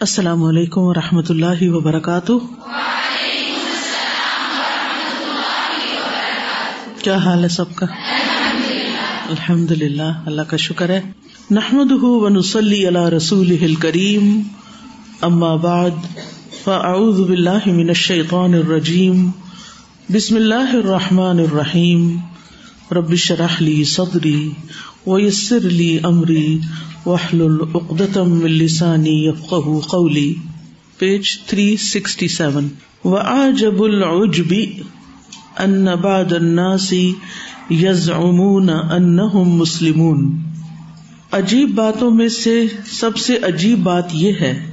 السلام علیکم و رحمۃ اللہ وبرکاتہ۔ کیا حال ہے سب کا؟ الحمد للہ اللہ کا شکر ہے۔ نحمد ونسلی اللہ رسول کریم اما بعد، فاعوذ باللہ من الشیطان الرجیم۔ بسم اللہ الرحمٰن الرحیم۔ ربش رحلی صدری ویسر لی امری وحل العقدم السانی یفق قولی پیج تھری سکسٹی سیون ان بعد الناس یزعمون انہم مسلمون عجیب باتوں میں سے سب سے عجیب بات یہ ہے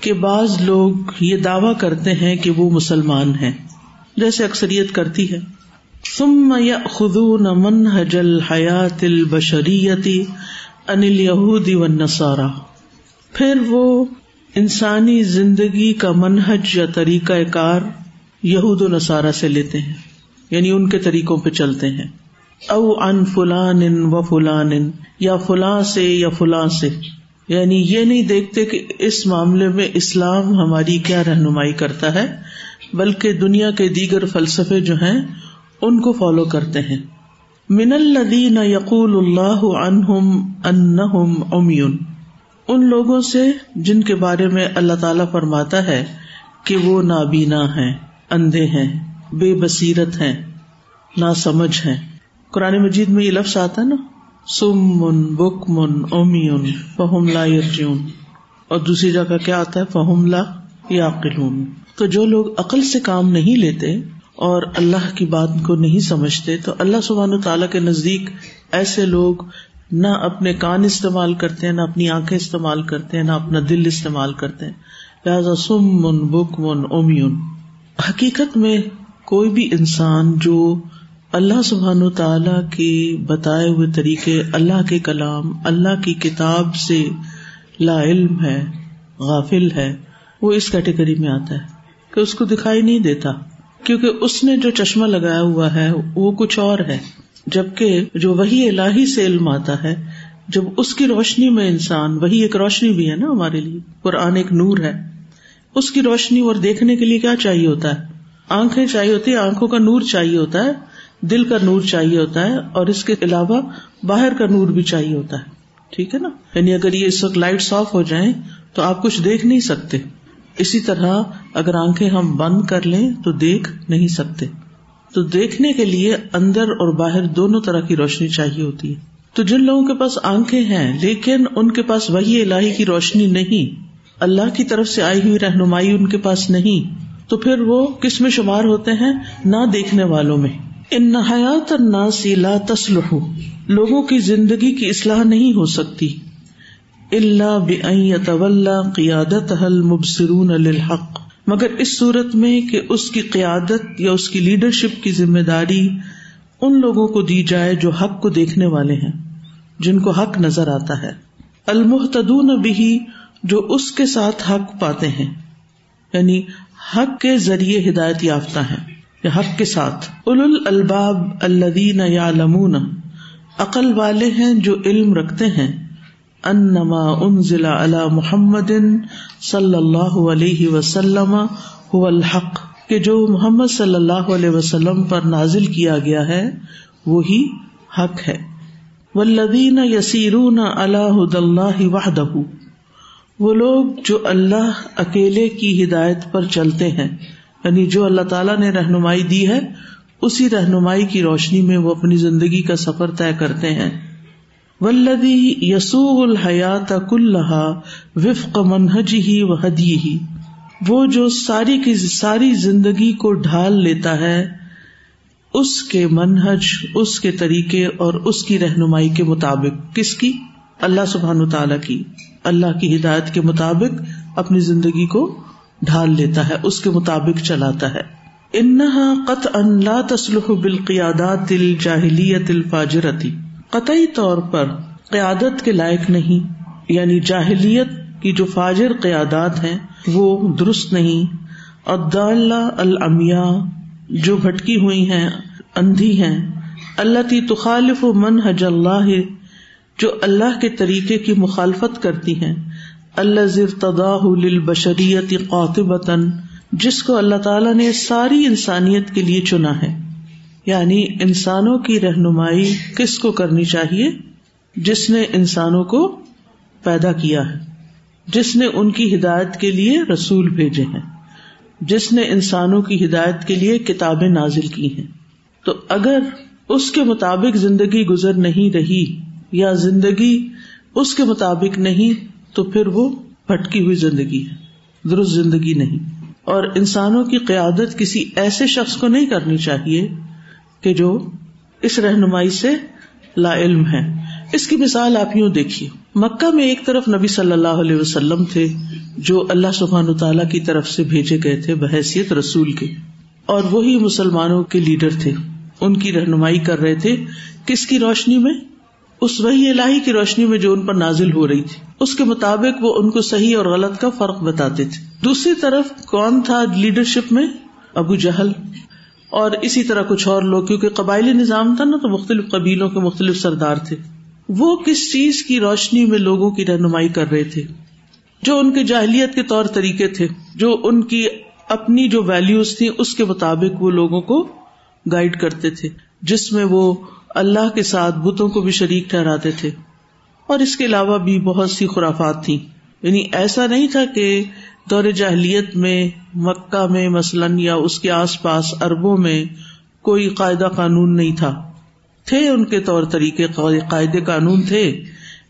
کہ بعض لوگ یہ دعوی کرتے ہیں کہ وہ مسلمان ہیں، جیسے اکثریت کرتی ہے۔ ثم یأخذون منہج الحیات البشریتی انل یہودی و نسارا پھر وہ انسانی زندگی کا منہج یا طریقہ کار یہود و نصارہ سے لیتے ہیں یعنی ان کے طریقوں پہ چلتے ہیں۔ او ان فلان و فلان، یا فلاں سے یا فلاں سے۔ یعنی یہ نہیں دیکھتے کہ اس معاملے میں اسلام ہماری کیا رہنمائی کرتا ہے، بلکہ دنیا کے دیگر فلسفے جو ہیں ان کو فالو کرتے ہیں. من الدین یقول اللہ عنہم انہم امیون ان لوگوں سے جن کے بارے میں اللہ تعالی فرماتا ہے کہ وہ نابینا ہیں، اندھے ہیں، بے بصیرت ہیں نا سمجھ ہیں۔ قرآن مجید میں یہ لفظ آتا ہے نا، سم من بک من اومیون فہم لا یرجون اور دوسری جگہ کیا آتا ہے؟ فہم لا یا تو جو لوگ عقل سے کام نہیں لیتے اور اللہ کی بات کو نہیں سمجھتے، تو اللہ سبحان تعالیٰ کے نزدیک ایسے لوگ نہ اپنے کان استعمال کرتے ہیں، نہ اپنی آنکھیں استعمال کرتے ہیں، نہ اپنا دل استعمال کرتے ہیں۔ لہٰذا سم من بک من اومیون حقیقت میں کوئی بھی انسان جو اللہ سبحان تعالی کی بتائے ہوئے طریقے، اللہ کے کلام، اللہ کی کتاب سے لا علم ہے، غافل ہے، وہ اس کیٹیگری میں آتا ہے کہ اس کو دکھائی نہیں دیتا۔ کیونکہ اس نے جو چشمہ لگایا ہوا ہے، وہ کچھ اور ہے۔ جبکہ جو وہی الہی سے علم آتا ہے، جب اس کی روشنی میں انسان وہی ایک روشنی بھی ہے نا ہمارے لیے، قرآن ایک نور ہے، اس کی روشنی اور دیکھنے کے لیے کیا چاہیے ہوتا ہے؟ آنکھیں چاہیے ہوتی ہے آنکھوں کا نور چاہیے ہوتا ہے، دل کا نور چاہیے ہوتا ہے، اور اس کے علاوہ باہر کا نور بھی چاہیے ہوتا ہے۔ ٹھیک ہے نا؟ یعنی اگر یہ اس وقت لائٹ آف ہو جائیں تو آپ کچھ دیکھ نہیں سکتے۔ اسی طرح اگر آنکھیں ہم بند کر لیں تو دیکھ نہیں سکتے۔ تو دیکھنے کے لیے اندر اور باہر دونوں طرح کی روشنی چاہیے ہوتی ہے۔ تو جن لوگوں کے پاس آنکھیں ہیں، لیکن ان کے پاس وہی الہی کی روشنی نہیں، اللہ کی طرف سے آئی ہوئی رہنمائی ان کے پاس نہیں، تو پھر وہ کس میں شمار ہوتے ہیں نہ دیکھنے والوں میں۔ ان نہایات لا تسلح لوگوں کی زندگی کی اصلاح نہیں ہو سکتی۔ اللہ قیادت حل مبصرون الحق مگر اس صورت میں کہ اس کی قیادت یا اس کی لیڈرشپ کی ذمہ داری ان لوگوں کو دی جائے جو حق کو دیکھنے والے ہیں، جن کو حق نظر آتا ہے۔ المحتدون بھی جو اس کے ساتھ حق پاتے ہیں یعنی حق کے ذریعے ہدایت یافتہ ہیں، یا حق کے ساتھ۔ اول الباب الدین یا لمون عقل والے ہیں جو علم رکھتے ہیں۔ انما انزل على محمد صلی اللہ علیہ وسلم هو الحق، کہ جو محمد صلی اللہ علیہ وسلم پر نازل کیا گیا ہے، وہی حق ہے۔ والذین یسیرون علی هدى الله وحده وہ لوگ جو اللہ اکیلے کی ہدایت پر چلتے ہیں یعنی جو اللہ تعالیٰ نے رہنمائی دی ہے، اسی رہنمائی کی روشنی میں وہ اپنی زندگی کا سفر طے کرتے ہیں۔ ولدی یسو الحیات کلحا وفق منہج ہی و ہدی ہی وہ جو ساری کی ساری زندگی کو ڈھال لیتا ہے، اس کے منہج، اس کے طریقے اور اس کی رہنمائی کے مطابق۔ کس کی؟ اللہ سبحان تعالی کی۔ اللہ کی ہدایت کے مطابق اپنی زندگی کو ڈھال لیتا ہے، اس کے مطابق چلاتا ہے۔ انہا قط ان لا تسلح بالقیادات الجاہلیت الفاجرتی۔ قطعی طور پر قیادت کے لائق نہیں یعنی جاہلیت کی جو فاجر قیادات ہیں، وہ درست نہیں۔ اور المیا جو بھٹکی ہوئی ہیں، اندھی ہیں۔ اللہ تی تخالف و من حج اللہ، جو اللہ کے طریقے کی مخالفت کرتی ہیں۔ اللہ ضرطاح للبشریت قاطبتاً، جس کو اللہ تعالیٰ نے ساری انسانیت کے لیے چنا ہے۔ یعنی انسانوں کی رہنمائی کس کو کرنی چاہیے؟ جس نے انسانوں کو پیدا کیا ہے، جس نے ان کی ہدایت کے لیے رسول بھیجے ہیں، جس نے انسانوں کی ہدایت کے لیے کتابیں نازل کی ہیں۔ تو اگر اس کے مطابق زندگی گزر نہیں رہی یا زندگی اس کے مطابق نہیں، تو پھر وہ بھٹکی ہوئی زندگی ہے، درست زندگی نہیں۔ اور انسانوں کی قیادت کسی ایسے شخص کو نہیں کرنی چاہیے کہ جو اس رہنمائی سے لا علم ہے اس کی مثال آپ یوں دیکھیے۔ مکہ میں ایک طرف نبی صلی اللہ علیہ وسلم تھے، جو اللہ سبحان تعالیٰ کی طرف سے بھیجے گئے تھے بحیثیت رسول کے، اور وہی مسلمانوں کے لیڈر تھے۔ ان کی رہنمائی کر رہے تھے۔ کس کی روشنی میں؟ اس وہی الہی کی روشنی میں جو ان پر نازل ہو رہی تھی۔ اس کے مطابق وہ ان کو صحیح اور غلط کا فرق بتاتے تھے۔ دوسری طرف کون تھا لیڈرشپ میں؟ ابو جہل۔ اور اسی طرح کچھ اور لوگ، کیونکہ قبائلی نظام تھا نا، تو مختلف قبیلوں کے مختلف سردار تھے۔ وہ کس چیز کی روشنی میں لوگوں کی رہنمائی کر رہے تھے؟ جو ان کے جاہلیت کے طور طریقے تھے، جو ان کی اپنی جو ویلوز تھی اس کے مطابق وہ لوگوں کو گائڈ کرتے تھے، جس میں وہ اللہ کے ساتھ بتوں کو بھی شریک ٹھہراتے تھے۔ اور اس کے علاوہ بھی بہت سی خرافات تھی یعنی ایسا نہیں تھا کہ دور جاہلیت میں، مکہ میں مثلاً یا اس کے آس پاس اربوں میں کوئی قاعدہ قانون نہیں تھا۔ تھے ان کے طور طریقے، قاعدے قانون تھے،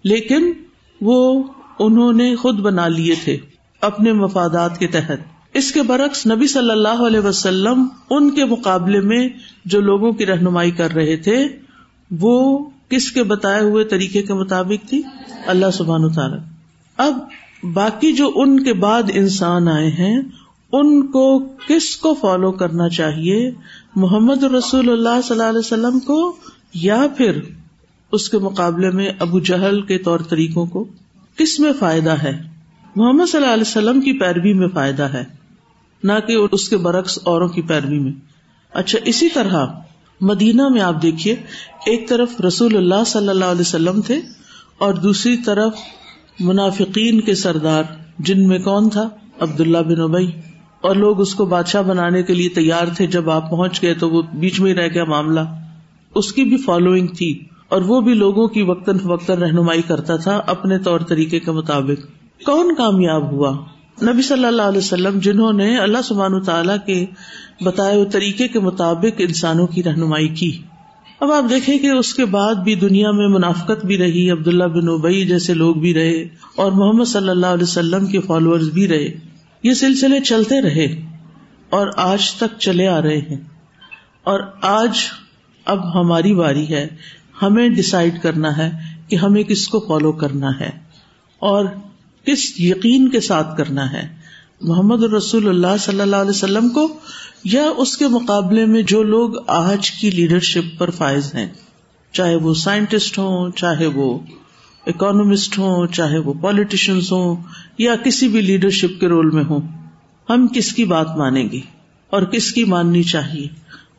لیکن وہ انہوں نے خود بنا لیے تھے اپنے مفادات کے تحت۔ اس کے برعکس نبی صلی اللہ علیہ وسلم ان کے مقابلے میں جو لوگوں کی رہنمائی کر رہے تھے، وہ کس کے بتائے ہوئے طریقے کے مطابق تھی؟ اللہ سبحان تعالیٰ اب باقی جو ان کے بعد انسان آئے ہیں، ان کو کس کو فالو کرنا چاہیے؟ محمد رسول اللہ صلی اللہ علیہ وسلم کو یا پھر اس کے مقابلے میں ابو جہل کے طور طریقوں کو؟ کس میں فائدہ ہے؟ محمد صلی اللہ علیہ وسلم کی پیروی میں فائدہ ہے، نہ کہ اس کے برعکس اوروں کی پیروی میں۔ اچھا اسی طرح مدینہ میں آپ دیکھیے، ایک طرف رسول اللہ صلی اللہ علیہ وسلم تھے اور دوسری طرف منافقین کے سردار، جن میں کون تھا؟ عبد اللہ بن ابئی اور لوگ اس کو بادشاہ بنانے کے لیے تیار تھے۔ جب آپ پہنچ گئے تو وہ بیچ میں ہی رہ گیا معاملہ۔ اس کی بھی فالوئنگ تھی۔ اور وہ بھی لوگوں کی وقتاً فوقتاً رہنمائی کرتا تھا اپنے طور طریقے کے مطابق۔ کون کامیاب ہوا؟ نبی صلی اللہ علیہ وسلم، جنہوں نے اللہ سبحان تعالیٰ کے بتائے ہوئے طریقے کے مطابق انسانوں کی رہنمائی کی۔ اب آپ دیکھیں کہ اس کے بعد بھی دنیا میں منافقت بھی رہی، عبداللہ بن اوبئی جیسے لوگ بھی رہے اور محمد صلی اللہ علیہ وسلم کے فالوور بھی رہے۔ یہ سلسلے چلتے رہے اور آج تک چلے آ رہے ہیں۔ اور آج اب ہماری باری ہے، ہمیں ڈسائڈ کرنا ہے کہ ہمیں کس کو فالو کرنا ہے اور کس یقین کے ساتھ کرنا ہے۔ محمد الرسول اللہ صلی اللہ علیہ وسلم کو یا اس کے مقابلے میں جو لوگ آج کی لیڈرشپ پر فائز ہیں، چاہے وہ سائنٹسٹ ہوں، چاہے وہ اکانومسٹ ہوں، چاہے وہ پالیٹیشنس ہوں، یا کسی بھی لیڈرشپ کے رول میں ہوں، ہم کس کی بات مانیں گے؟ اور کس کی ماننی چاہیے؟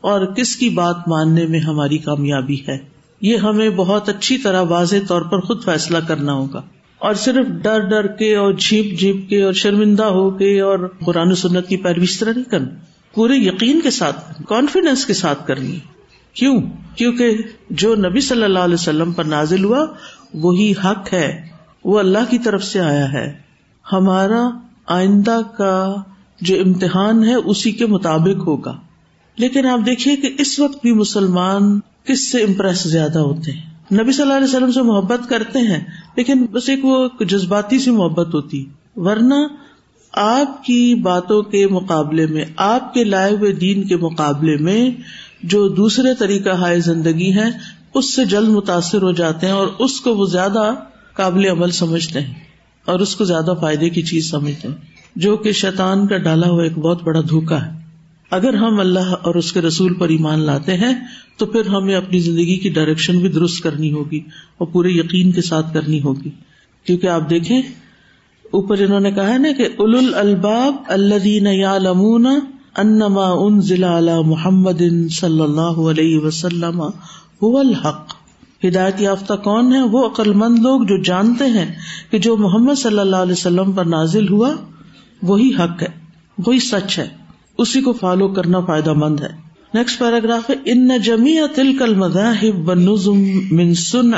اور کس کی بات ماننے میں ہماری کامیابی ہے؟ یہ ہمیں بہت اچھی طرح واضح طور پر خود فیصلہ کرنا ہوگا۔ اور صرف ڈر ڈر کے اور جھیپ جھیپ کے اور شرمندہ ہو کے اور قرآن سنت کی پیروی اس طرح نہیں کرنا۔ پورے یقین کے ساتھ کانفیڈینس کے ساتھ کرنی۔ کیوں؟ کیونکہ جو نبی صلی اللہ علیہ وسلم پر نازل ہوا، وہی حق ہے۔ وہ اللہ کی طرف سے آیا ہے۔ ہمارا آئندہ کا جو امتحان ہے، اسی کے مطابق ہوگا۔ لیکن آپ دیکھیے کہ اس وقت بھی مسلمان کس سے امپریس زیادہ ہوتے ہیں؟ نبی صلی اللہ علیہ وسلم سے محبت کرتے ہیں، لیکن بس ایک وہ جذباتی سی محبت ہوتی۔ ورنہ آپ کی باتوں کے مقابلے میں، آپ کے لائے ہوئے دین کے مقابلے میں جو دوسرے طریقہ ہائے زندگی ہے اس سے جلد متاثر ہو جاتے ہیں اور اس کو وہ زیادہ قابل عمل سمجھتے ہیں اور اس کو زیادہ فائدے کی چیز سمجھتے ہیں۔ جو کہ شیطان کا ڈالا ہوا ایک بہت بڑا دھوکا ہے۔ اگر ہم اللہ اور اس کے رسول پر ایمان لاتے ہیں، تو پھر ہمیں اپنی زندگی کی ڈائریکشن بھی درست کرنی ہوگی اور پورے یقین کے ساتھ کرنی ہوگی۔ کیونکہ آپ دیکھیں، اوپر انہوں نے کہا نا کہ اول الباب اللہ یا لمون انما ان ضلع محمد صلی اللہ علیہ وسلم الحق۔ ہدایت یافتہ کون ہے؟ وہ عقل مند لوگ جو جانتے ہیں کہ جو محمد صلی اللہ علیہ وسلم پر نازل ہوا، وہی حق ہے، وہی سچ ہے۔ اسی کو فالو کرنا فائدہ مند ہے۔ نیکسٹ پیراگراف ہے ان جمی تل کل مذاہب سن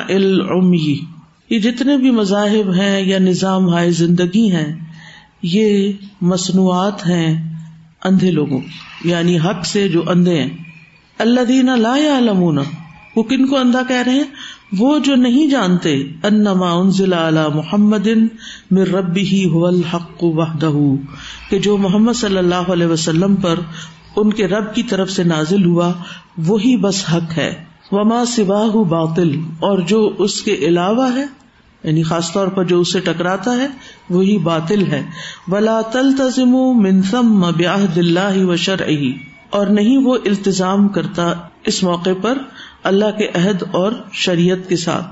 یہ جتنے بھی مذاہب ہیں یا نظام ہائے زندگی ہیں، یہ مصنوعات ہیں اندھے لوگوں یعنی حق سے جو اندھے ہیں۔ اللہ دینا لا علمون وہ کن کو اندھا کہہ رہے ہیں؟ وہ جو نہیں جانتے، انما انزل علی محمد من ربه هو الحق وحده، کہ جو محمد صلی اللہ علیہ وسلم پر ان کے رب کی طرف سے نازل ہوا، وہی بس حق ہے۔ وما سواہ باطل، اور جو اس کے علاوہ ہے یعنی خاص طور پر جو اسے ٹکراتا ہے، وہی باطل ہے۔ ولا تل تزم منسم بیاہ دلہ و شرعی اور نہیں وہ التظام کرتا اس موقع پر اللہ کے عہد اور شریعت کے ساتھ۔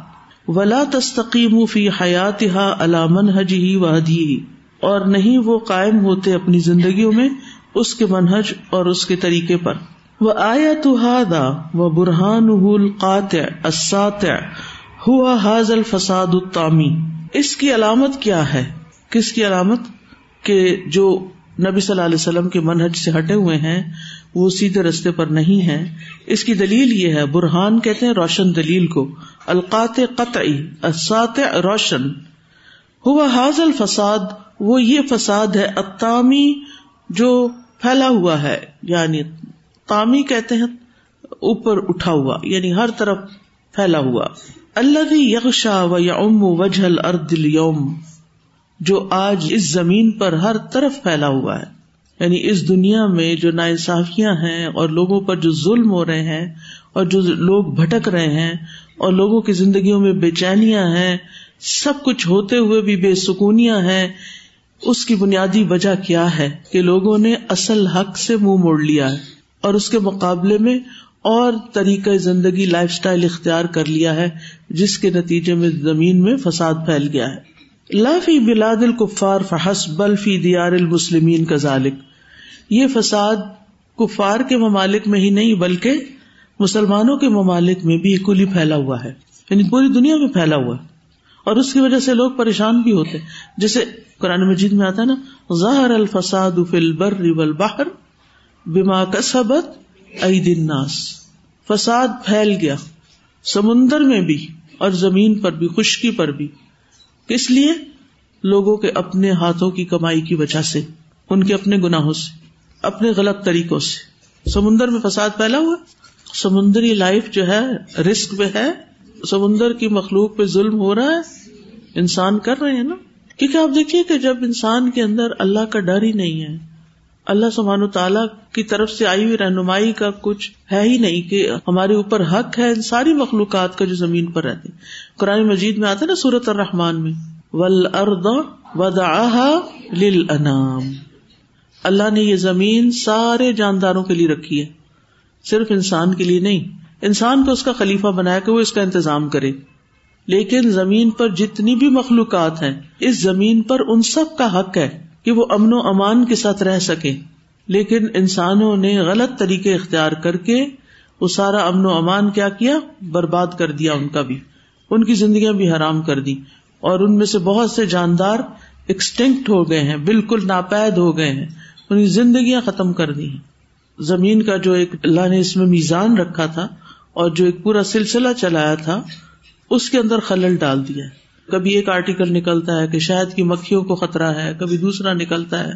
ولا تستقیم فی حیات ہا علامن حج ہی و حدی اور نہیں وہ قائم ہوتے اپنی زندگیوں میں اس کے منہج اور اس کے طریقے پر۔ وہ آیا تو ہادا و برہان القاطع ہوا حاض الفساد التامی اس کی علامت کیا ہے؟ کس کی علامت؟ کہ جو نبی صلی اللہ علیہ وسلم کے منہج سے ہٹے ہوئے ہیں وہ سیدھے رستے پر نہیں ہے اس کی دلیل یہ ہے، برہان کہتے ہیں روشن دلیل کو۔ القات قطعی اسات روشن۔ ہوا حاض الفساد، وہ یہ فساد ہے اتامی جو پھیلا ہوا ہے۔ یعنی تامی کہتے ہیں، اوپر اٹھا ہوا یعنی ہر طرف پھیلا ہوا۔ اللہ یکشا و یا ام وجل اردل یوم جو آج اس زمین پر ہر طرف پھیلا ہوا ہے۔ یعنی اس دنیا میں جو نا انصافیاں ہیں اور لوگوں پر جو ظلم ہو رہے ہیں اور جو لوگ بھٹک رہے ہیں اور لوگوں کی زندگیوں میں بے چینیاں ہیں، سب کچھ ہوتے ہوئے بھی بے سکونیاں ہیں، اس کی بنیادی وجہ کیا ہے کہ لوگوں نے اصل حق سے منہ موڑ لیا ہے اور اس کے مقابلے میں اور طریقہ زندگی لائف اسٹائل اختیار کر لیا ہے، جس کے نتیجے میں زمین میں فساد پھیل گیا ہے۔ لافی بلاد الکفار فحس بل فی دیار المسلمین کا ذالک یہ فساد کفار کے ممالک میں ہی نہیں بلکہ مسلمانوں کے ممالک میں بھی اکولی پھیلا ہوا ہے۔ یعنی پوری دنیا میں پھیلا ہوا ہے۔ اور اس کی وجہ سے لوگ پریشان بھی ہوتے جیسے قرآن مجید میں آتا ہے نا ظاہر الفساد فی البر والبحر بما کسبت عید الناس۔ فساد پھیل گیا سمندر میں بھی اور زمین پر بھی، خشکی پر بھی۔ کس لیے؟ لوگوں کے اپنے ہاتھوں کی کمائی کی وجہ سے، ان کے اپنے گناہوں سے۔ اپنے غلط طریقوں سے۔ سمندر میں فساد پھیلا ہوا۔ سمندری لائف جو ہے رسک پہ ہے۔ سمندر کی مخلوق پہ ظلم ہو رہا ہے۔ انسان کر رہے ہیں نا۔ کیونکہ آپ دیکھیے کہ جب انسان کے اندر اللہ کا ڈر ہی نہیں ہے، اللہ سبحان تعالیٰ کی طرف سے آئی ہوئی رہنمائی کا کچھ ہے ہی نہیں کہ ہمارے اوپر حق ہے ان ساری مخلوقات کا جو زمین پر رہتی قرآن مجید میں آتا نا سورت الرحمان میں ول ارد ودا انعام اللہ نے یہ زمین سارے جانداروں کے لیے رکھی ہے۔ صرف انسان کے لیے نہیں۔ انسان کو اس کا خلیفہ بنایا کہ وہ اس کا انتظام کرے۔ لیکن زمین پر جتنی بھی مخلوقات ہیں، اس زمین پر ان سب کا حق ہے کہ وہ امن و امان کے ساتھ رہ سکے لیکن انسانوں نے غلط طریقے اختیار کر کے وہ سارا امن و امان کیا کیا؟ برباد کر دیا ان کا بھی۔ ان کی زندگیاں بھی حرام کر دی اور ان میں سے بہت سے جاندار ایکسٹینکٹ ہو گئے ہیں، بالکل ناپید ہو گئے ہیں۔ ان کی زندگیاں ختم کر دی ہیں۔ زمین کا جو ایک اللہ نے اس میں میزان رکھا تھا اور جو ایک پورا سلسلہ چلایا تھا، اس کے اندر خلل ڈال دیا کبھی ایک آرٹیکل نکلتا ہے کہ شاید کی مکھیوں کو خطرہ ہے، کبھی دوسرا نکلتا ہے،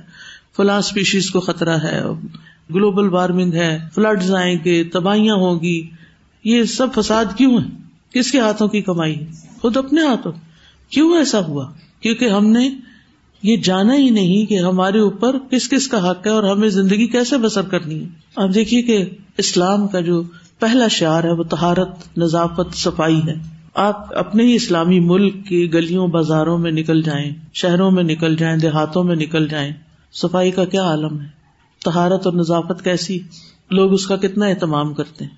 فلاں اسپیشیز کو خطرہ ہے، گلوبل وارمنگ ہے فلڈ آئیں گے، تباہیاں ہوگی یہ سب فساد کیوں ہے؟ کس کے ہاتھوں کی کمائی خود اپنے ہاتھوں۔ کیوں ایسا ہوا؟ کیونکہ ہم نے یہ جانا ہی نہیں کہ ہمارے اوپر کس کس کا حق ہے اور ہمیں زندگی کیسے بسر کرنی ہے۔ آپ دیکھیے کہ اسلام کا جو پہلا شعر ہے وہ تہارت نظافت، صفائی ہے۔ آپ اپنے ہی اسلامی ملک کی گلیوں، بازاروں میں نکل جائیں، شہروں میں نکل جائیں، دیہاتوں میں نکل جائیں، صفائی کا کیا عالم ہے؟ تہارت اور نظافت کیسی؟ لوگ اس کا کتنا اہتمام کرتے ہیں؟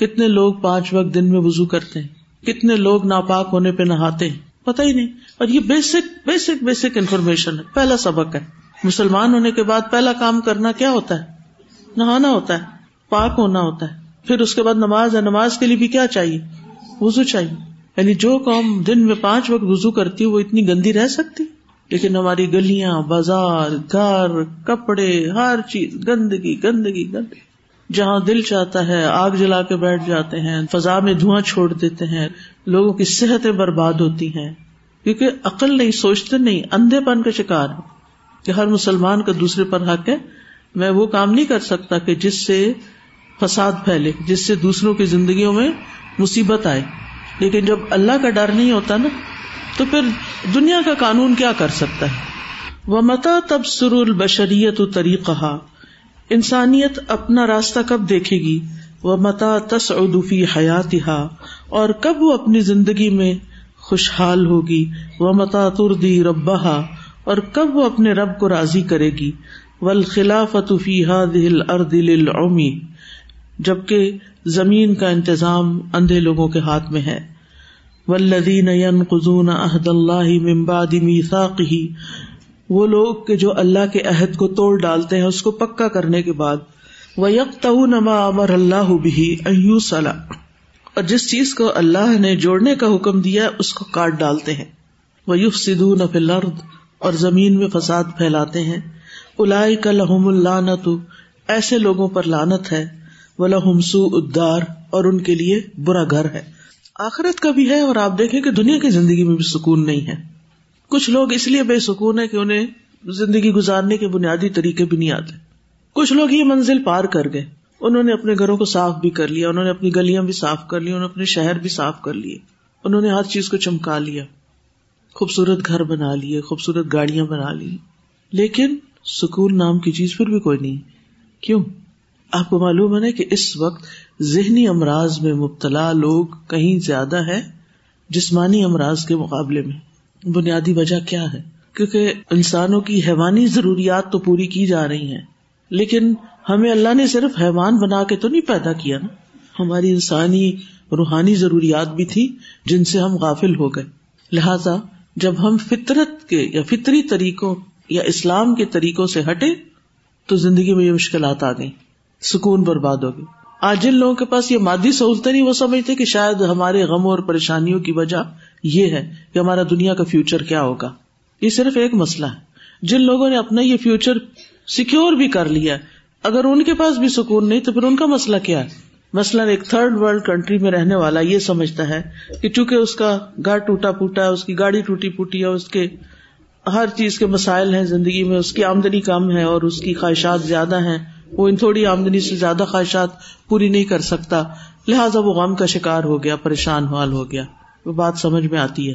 کتنے لوگ پانچ وقت دن میں وزو کرتے ہیں؟ کتنے لوگ ناپاک ہونے پہ نہاتے ہیں؟ پتہ ہی نہیں۔ اور یہ بیسک بیسک بیسک انفارمیشن ہے۔ پہلا سبق ہے۔ مسلمان ہونے کے بعد پہلا کام کرنا کیا ہوتا ہے؟ نہانا ہوتا ہے۔ پاک ہونا ہوتا ہے۔ پھر اس کے بعد نماز ہے۔ نماز کے لیے بھی کیا چاہیے؟ وزو چاہیے۔ یعنی جو قوم دن میں پانچ وقت وزو کرتی وہ اتنی گندی رہ سکتی؟ لیکن ہماری گلیاں، بازار، گھر، کپڑے، ہر چیز، گندگی گندگی گندگی۔ جہاں دل چاہتا ہے، آگ جلا کے بیٹھ جاتے ہیں، فضا میں دھواں چھوڑ دیتے ہیں۔ لوگوں کی صحتیں برباد ہوتی ہیں۔ کیونکہ عقل نہیں، سوچتے نہیں، اندھے پن کا شکار ہے کہ ہر مسلمان کا دوسرے پر حق ہے، میں وہ کام نہیں کر سکتا کہ جس سے فساد پھیلے، جس سے دوسروں کی زندگیوں میں مصیبت آئے۔ لیکن جب اللہ کا ڈر نہیں ہوتا نا، تو پھر دنیا کا قانون کیا کر سکتا ہے؟ وہ متا تب سر البشریت طریقہ انسانیت اپنا راستہ کب دیکھے گی؟ وہ متا تس ادوفی حیات اور کب وہ اپنی زندگی میں خوشحال ہوگی، وہ متا تردی ربا اور کب وہ اپنے رب کو راضی کرے گی ولخلافت فیحا دل اردل اومی جبکہ زمین کا انتظام اندھے لوگوں کے ہاتھ میں ہے۔ ولدین قزون عہد اللہ ممباد میساقی وہ لوگ کہ جو اللہ کے عہد کو توڑ ڈالتے ہیں، اس کو پکا کرنے کے بعد۔ وہ یک نما امر اللہ بھی اور جس چیز کو اللہ نے جوڑنے کا حکم دیا، اس کو کاٹ ڈالتے ہیں۔ وہ یوف سدھ اور زمین میں فساد پھیلاتے ہیں۔ الائی کا لحم اللہ نہ تو ایسے لوگوں پر لانت ہے۔ وہ لحم ادار اور ان کے لیے برا گھر ہے۔ آخرت کا بھی ہے اور آپ دیکھیں کہ دنیا کی زندگی میں بھی سکون نہیں ہے۔ کچھ لوگ اس لیے بے سکون ہے کہ انہیں زندگی گزارنے کے بنیادی طریقے بھی نہیں آتے۔ کچھ لوگ یہ منزل پار کر گئے۔ انہوں نے اپنے گھروں کو صاف بھی کر لیا، انہوں نے اپنی گلیاں بھی صاف کر لی انہوں نے اپنے شہر بھی صاف کر لیے۔ انہوں نے ہر چیز کو چمکا لیا، خوبصورت گھر بنا لیے، خوبصورت گاڑیاں بنا لی۔ لیکن سکون نام کی چیز پھر بھی کوئی نہیں۔ کیوں؟ آپ کو معلوم ہے نا کہ اس وقت ذہنی امراض میں مبتلا لوگ کہیں زیادہ ہے جسمانی امراض کے مقابلے میں۔ بنیادی وجہ کیا ہے؟ کیونکہ انسانوں کی حیوانی ضروریات تو پوری کی جا رہی ہیں۔ لیکن ہمیں اللہ نے صرف حیوان بنا کے تو نہیں پیدا کیا نا۔ ہماری انسانی روحانی ضروریات بھی تھی جن سے ہم غافل ہو گئے۔ لہذا جب ہم فطرت کے یا فطری طریقوں یا اسلام کے طریقوں سے ہٹے تو زندگی میں یہ مشکلات آ گئی سکون برباد ہو گئی آج جن لوگوں کے پاس یہ مادی سہولتیں نہیں، وہ سمجھتے کہ شاید ہمارے غموں اور پریشانیوں کی وجہ یہ ہے کہ ہمارا دنیا کا فیوچر کیا ہوگا۔ یہ صرف ایک مسئلہ ہے۔ جن لوگوں نے اپنا یہ فیوچر سیکور بھی کر لیا اگر ان کے پاس بھی سکون نہیں تو پھر ان کا مسئلہ کیا ہے؟ مثلاً ایک تھرڈ ورلڈ کنٹری میں رہنے والا یہ سمجھتا ہے کہ چونکہ اس کا گھر ٹوٹا پوٹا ہے، اس کی گاڑی ٹوٹی پوٹی ہے، اس کے ہر چیز کے مسائل ہیں زندگی میں، اس کی آمدنی کم ہے اور اس کی خواہشات زیادہ ہیں۔ وہ ان تھوڑی آمدنی سے زیادہ خواہشات پوری نہیں کر سکتا۔ لہٰذا وہ غم کا شکار ہو گیا، پریشان حال ہو گیا۔ وہ بات سمجھ میں آتی ہے۔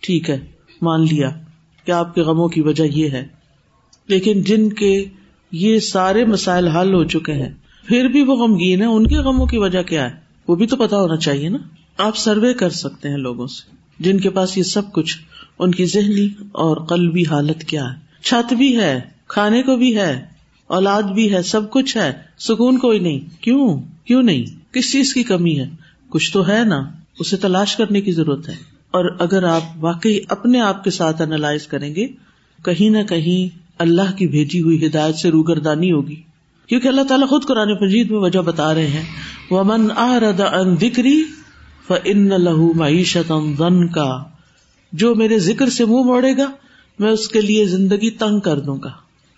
ٹھیک ہے، مان لیا۔ کہ آپ کے غموں کی وجہ یہ ہے؟ لیکن جن کے یہ سارے مسائل حل ہو چکے ہیں، پھر بھی وہ غمگین ہے ان کے غموں کی وجہ کیا ہے؟ وہ بھی تو پتا ہونا چاہیے نا۔ آپ سروے کر سکتے ہیں لوگوں سے۔ جن کے پاس یہ سب کچھ، ان کی ذہنی اور قلبی حالت کیا ہے؟ چھت بھی ہے، کھانے کو بھی ہے، اولاد بھی ہے، سب کچھ ہے۔ سکون کوئی نہیں۔ کیوں؟ کیوں نہیں؟ کس چیز کی کمی ہے؟ کچھ تو ہے نا۔ اسے تلاش کرنے کی ضرورت ہے۔ اور اگر آپ واقعی اپنے آپ کے ساتھ اینالائز کریں گے، کہیں نہ کہیں اللہ کی بھیجی ہوئی ہدایت سے روگردانی ہوگی۔ کیونکہ اللہ تعالیٰ خود قرآن مجید میں وجہ بتا رہے ہیں۔ وہ من ان دکری ان لہو معیشت کا جو میرے ذکر سے منہ موڑے گا، میں اس کے لیے زندگی تنگ کر دوں گا۔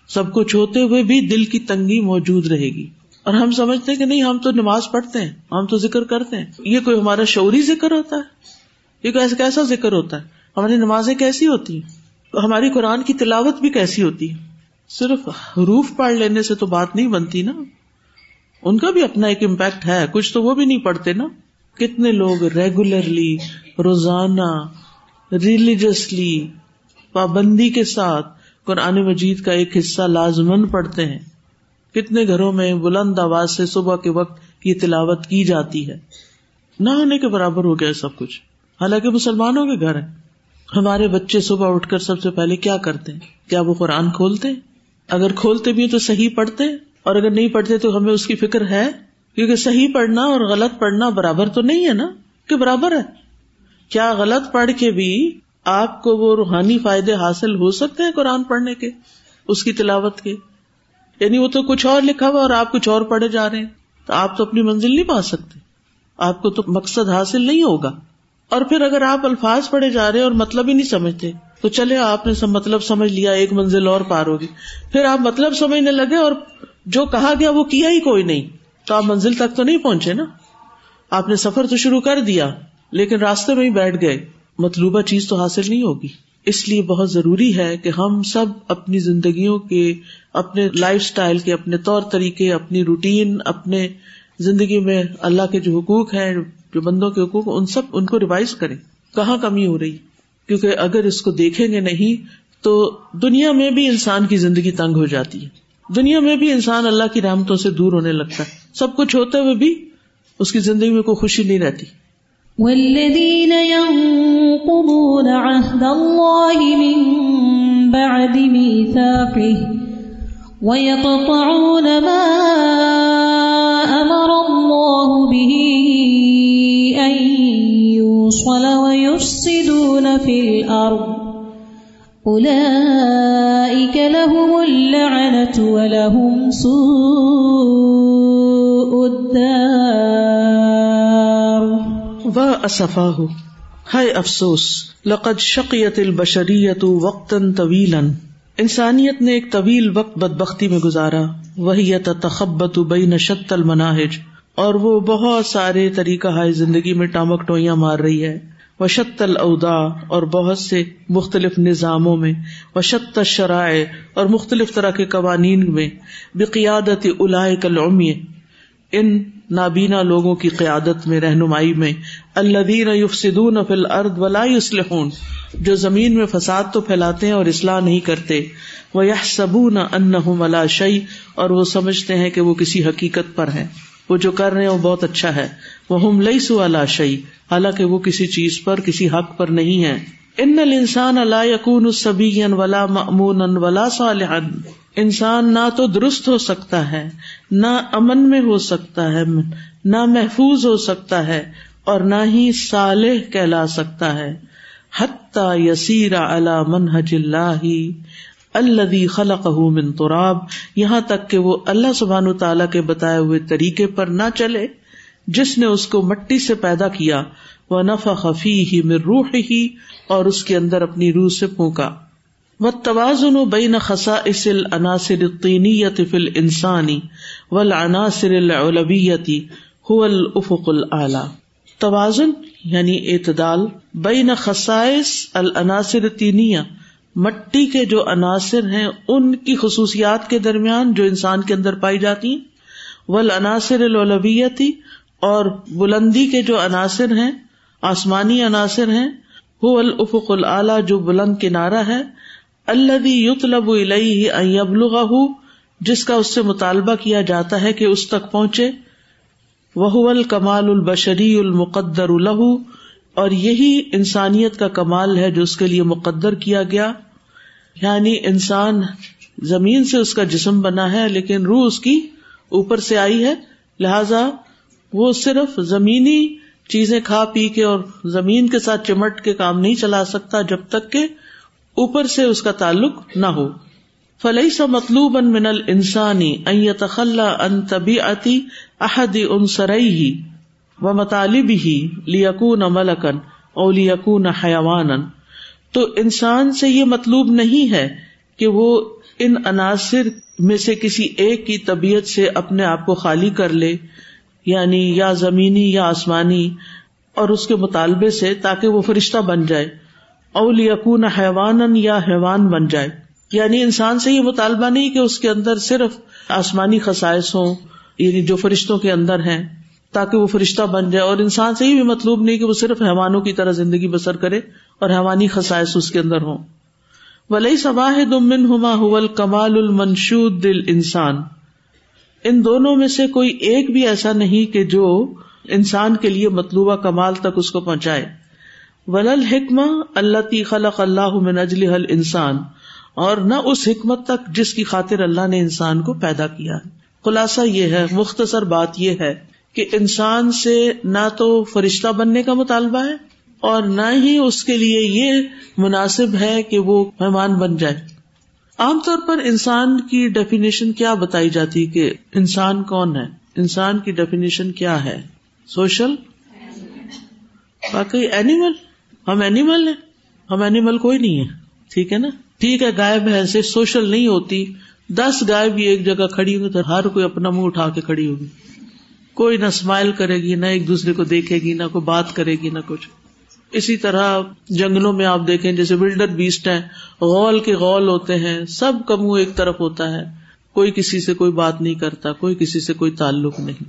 سب کچھ ہوتے ہوئے بھی دل کی تنگی موجود رہے گی۔ اور ہم سمجھتے ہیں کہ نہیں، ہم تو نماز پڑھتے ہیں، ہم تو ذکر کرتے ہیں۔ یہ کوئی ہمارا شعوری ذکر ہوتا ہے؟ یہ کوئی کیسا ذکر ہوتا ہے؟ ہماری نمازیں کیسی ہوتی ہیں؟ ہماری قرآن کی تلاوت بھی کیسی ہوتی ہے؟ صرف حروف پڑھ لینے سے تو بات نہیں بنتی نا۔ ان کا بھی اپنا ایک امپیکٹ ہے۔ کچھ تو وہ بھی نہیں پڑھتے نا۔ کتنے لوگ ریگولرلی روزانہ ریلیجسلی پابندی کے ساتھ قرآن مجید کا ایک حصہ لازمن پڑھتے ہیں۔ کتنے گھروں میں بلند آواز سے صبح کے وقت یہ تلاوت کی جاتی ہے۔ نہ ہونے کے برابر ہو گیا سب کچھ۔ حالانکہ مسلمانوں کے گھر ہے ہمارے بچے صبح اٹھ کر سب سے پہلے کیا کرتے ہیں؟ کیا وہ قرآن کھولتے اگر کھولتے بھی تو صحیح پڑھتے اور اگر نہیں پڑھتے تو ہمیں اس کی فکر ہے؟ کیونکہ صحیح پڑھنا اور غلط پڑھنا برابر تو نہیں ہے نا؟ کہ برابر ہے؟ کیا غلط پڑھ کے بھی آپ کو وہ روحانی فائدے حاصل ہو سکتے ہیں قرآن پڑھنے کے؟ اس کی تلاوت کے؟ یعنی وہ تو کچھ اور لکھا ہوا اور آپ کچھ اور پڑھے جا رہے ہیں، تو آپ تو اپنی منزل نہیں پا سکتے۔ آپ کو تو مقصد حاصل نہیں ہوگا۔ اور پھر اگر آپ الفاظ پڑھے جا رہے اور مطلب ہی نہیں سمجھتے، تو چلے، آپ نے مطلب سمجھ لیا، ایک منزل اور پار ہوگی۔ پھر آپ مطلب سمجھنے لگے اور جو کہا گیا وہ کیا ہی کوئی نہیں۔ تو آپ منزل تک تو نہیں پہنچے نا۔ آپ نے سفر تو شروع کر دیا، لیکن راستے میں ہی بیٹھ گئے۔ مطلوبہ چیز تو حاصل نہیں ہوگی۔ اس لیے بہت ضروری ہے کہ ہم سب اپنی زندگیوں کے، اپنے لائف اسٹائل کے، اپنے طور طریقے، اپنی روٹین، اپنے زندگی میں اللہ کے جو حقوق ہیں جو بندوں کے حقوق ان سب ان کو ریوائز کریں۔ کہاں کمی ہو رہی؟ کیونکہ اگر اس کو دیکھیں گے نہیں، تو دنیا میں بھی انسان کی زندگی تنگ ہو جاتی ہے۔ دنیا میں بھی انسان اللہ کی رحمتوں سے دور ہونے لگتا ہے۔ سب کچھ ہوتے ہوئے بھی اس کی زندگی میں کوئی خوشی نہیں رہتی۔ والذين ينقضون عهد الله من بعد ميثاقه ويقطعون ما به أن يوصل ويفسدون في الأرض أولئك لهم اللعنة ولهم سوء الدار اصفا ہو ہے افسوس، لقد شقیت البشریت وقتاً طویلا انسانیت نے ایک طویل وقت بد بختی میں گزارا وہی تخبت بین شت المناہج اور وہ بہت سارے طریقہ ہائے زندگی میں ٹامک ٹوئیاں مار رہی ہے۔ وشت الادا اور بہت سے مختلف نظاموں میں۔ وشت شرائع اور مختلف طرح کے قوانین میں۔ بقیادت الائے کلومی ان نابینا لوگوں کی قیادت میں، رہنمائی میں۔ اللہ یفسدون فی الارض ولا یصلحون جو زمین میں فساد تو پھیلاتے ہیں اور اصلاح نہیں کرتے۔ وہ یہ سبو نہ ان شعی اور وہ سمجھتے ہیں کہ وہ کسی حقیقت پر ہے وہ جو کر رہے ہیں وہ بہت اچھا ہے۔ وہ ہم لئی سو اللہ شعی حالانکہ وہ کسی چیز پر، کسی حق پر نہیں ہے ان انسان اللہ یقون سبی ولا ممون ولا صالح انسان نہ تو درست ہو سکتا ہے، نہ امن میں ہو سکتا ہے، نہ محفوظ ہو سکتا ہے، اور نہ ہی صالح کہلا سکتا ہے۔ حتیٰ یسیر علی منہج اللہ الذي خلقه من تراب، یہاں تک کہ وہ اللہ سبحان تعالیٰ کے بتائے ہوئے طریقے پر نہ چلے، جس نے اس کو مٹی سے پیدا کیا وہ نفا خفی ہی میں روح ہی اور اس کے اندر اپنی روح سے پونکا و توازن بین خسا اسل عناصر طینیت فل انسانی ول عناصر العلویتی الافق العلی توازن یعنی اعتدال، بین خسائس العناصر تینیا مٹی کے جو عناصر ہیں ان کی خصوصیات کے درمیان جو انسان کے اندر پائی جاتی ول عناصر الولویتی اور بلندی کے جو عناصر ہیں، آسمانی عناصر ہیں وہ الافق العلی جو بلند کنارا ہے اللہ یطلب ابلغ جس کا اس سے مطالبہ کیا جاتا ہے کہ اس تک پہنچے وہ الکمال البشری المقدر الہ اور یہی انسانیت کا کمال ہے جو اس کے لیے مقدر کیا گیا۔ یعنی انسان زمین سے اس کا جسم بنا ہے، لیکن روح اس کی اوپر سے آئی ہے۔ لہذا وہ صرف زمینی چیزیں کھا پی کے اور زمین کے ساتھ چمٹ کے کام نہیں چلا سکتا جب تک کہ اوپر سے اس کا تعلق نہ ہو۔ فلئی سا مطلوب ان من انسانی تخلا ان طبی اتی احدی ان سرئی ہی و مطالب ہی لیکون ملکن او لیکون حیوان تو انسان سے یہ مطلوب نہیں ہے کہ وہ ان عناصر میں سے کسی ایک کی طبیعت سے اپنے آپ کو خالی کر لے یعنی یا زمینی یا آسمانی، اور اس کے مطالبے سے تاکہ وہ فرشتہ بن جائے اول یقون حیوان یا حیوان بن جائے۔ یعنی انسان سے یہ مطالبہ نہیں کہ اس کے اندر صرف آسمانی خسائش ہوں یعنی جو فرشتوں کے اندر ہیں، تاکہ وہ فرشتہ بن جائے۔ اور انسان سے یہ بھی مطلوب نہیں کہ وہ صرف حیوانوں کی طرح زندگی بسر کرے اور حیوانی خسائش اس کے اندر ہوں۔ ولی سباہ دمن ہما حول کمال المنشود دل انسان ان دونوں میں سے کوئی ایک بھی ایسا نہیں کہ جو انسان کے لیے مطلوبہ کمال تک اس کو پہنچائے۔ ولل حکم اللہ تی خلق اللہ من اجل حل انسان اور نہ اس حکمت تک جس کی خاطر اللہ نے انسان کو پیدا کیا۔ خلاصہ یہ ہے، مختصر بات یہ ہے کہ انسان سے نہ تو فرشتہ بننے کا مطالبہ ہے اور نہ ہی اس کے لیے یہ مناسب ہے کہ وہ مہمان بن جائے۔ عام طور پر انسان کی ڈیفینیشن کیا بتائی جاتی کہ انسان کون ہے؟ انسان کی ڈیفینیشن کیا ہے؟ سوشل باقی اینیمل ہم اینیمل ہیں۔ ہم اینیمل کوئی نہیں ہے ٹھیک ہے نا؟ ٹھیک ہے گائے بھینس سوشل نہیں ہوتی۔ دس گائے بھی ایک جگہ کھڑی ہوگی تو ہر کوئی اپنا منہ اٹھا کے کھڑی ہوگی۔ کوئی نہ اسمائل کرے گی، نہ ایک دوسرے کو دیکھے گی، نہ کوئی بات کرے گی، نہ کچھ۔ اسی طرح جنگلوں میں آپ دیکھیں، جیسے ولڈر بیسٹ ہیں، غول کے غول ہوتے ہیں، سب کا منہ ایک طرف ہوتا ہے۔ کوئی کسی سے کوئی بات نہیں کرتا، کوئی کسی سے کوئی تعلق نہیں۔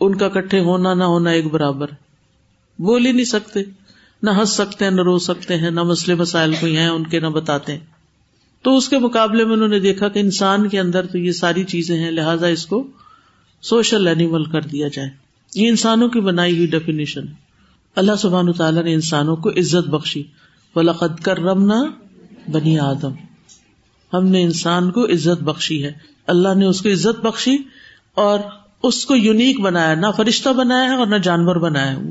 ان کا کٹھے ہونا نہ ہونا ایک برابر۔ بول ہی نہیں سکتے، نہ ہنس سکتے ہیں نہ رو سکتے ہیں، نہ مسئلے مسائل کوئی ہیں، ان کے نہ بتاتے ہیں۔ تو اس کے مقابلے میں انہوں نے دیکھا کہ انسان کے اندر تو یہ ساری چیزیں ہیں، لہٰذا اس کو سوشل اینیمل کر دیا جائے۔ یہ انسانوں کی بنائی ہوئی ڈیفینیشن اللہ سبحان تعالیٰ نے انسانوں کو عزت بخشی۔ ولاقد کر رمنا بنی آدم۔ ہم نے انسان کو عزت بخشی ہے۔ اللہ نے اس کو عزت بخشی اور اس کو یونیک بنایا۔ نہ فرشتہ بنایا ہے اور نہ جانور بنایا ہے۔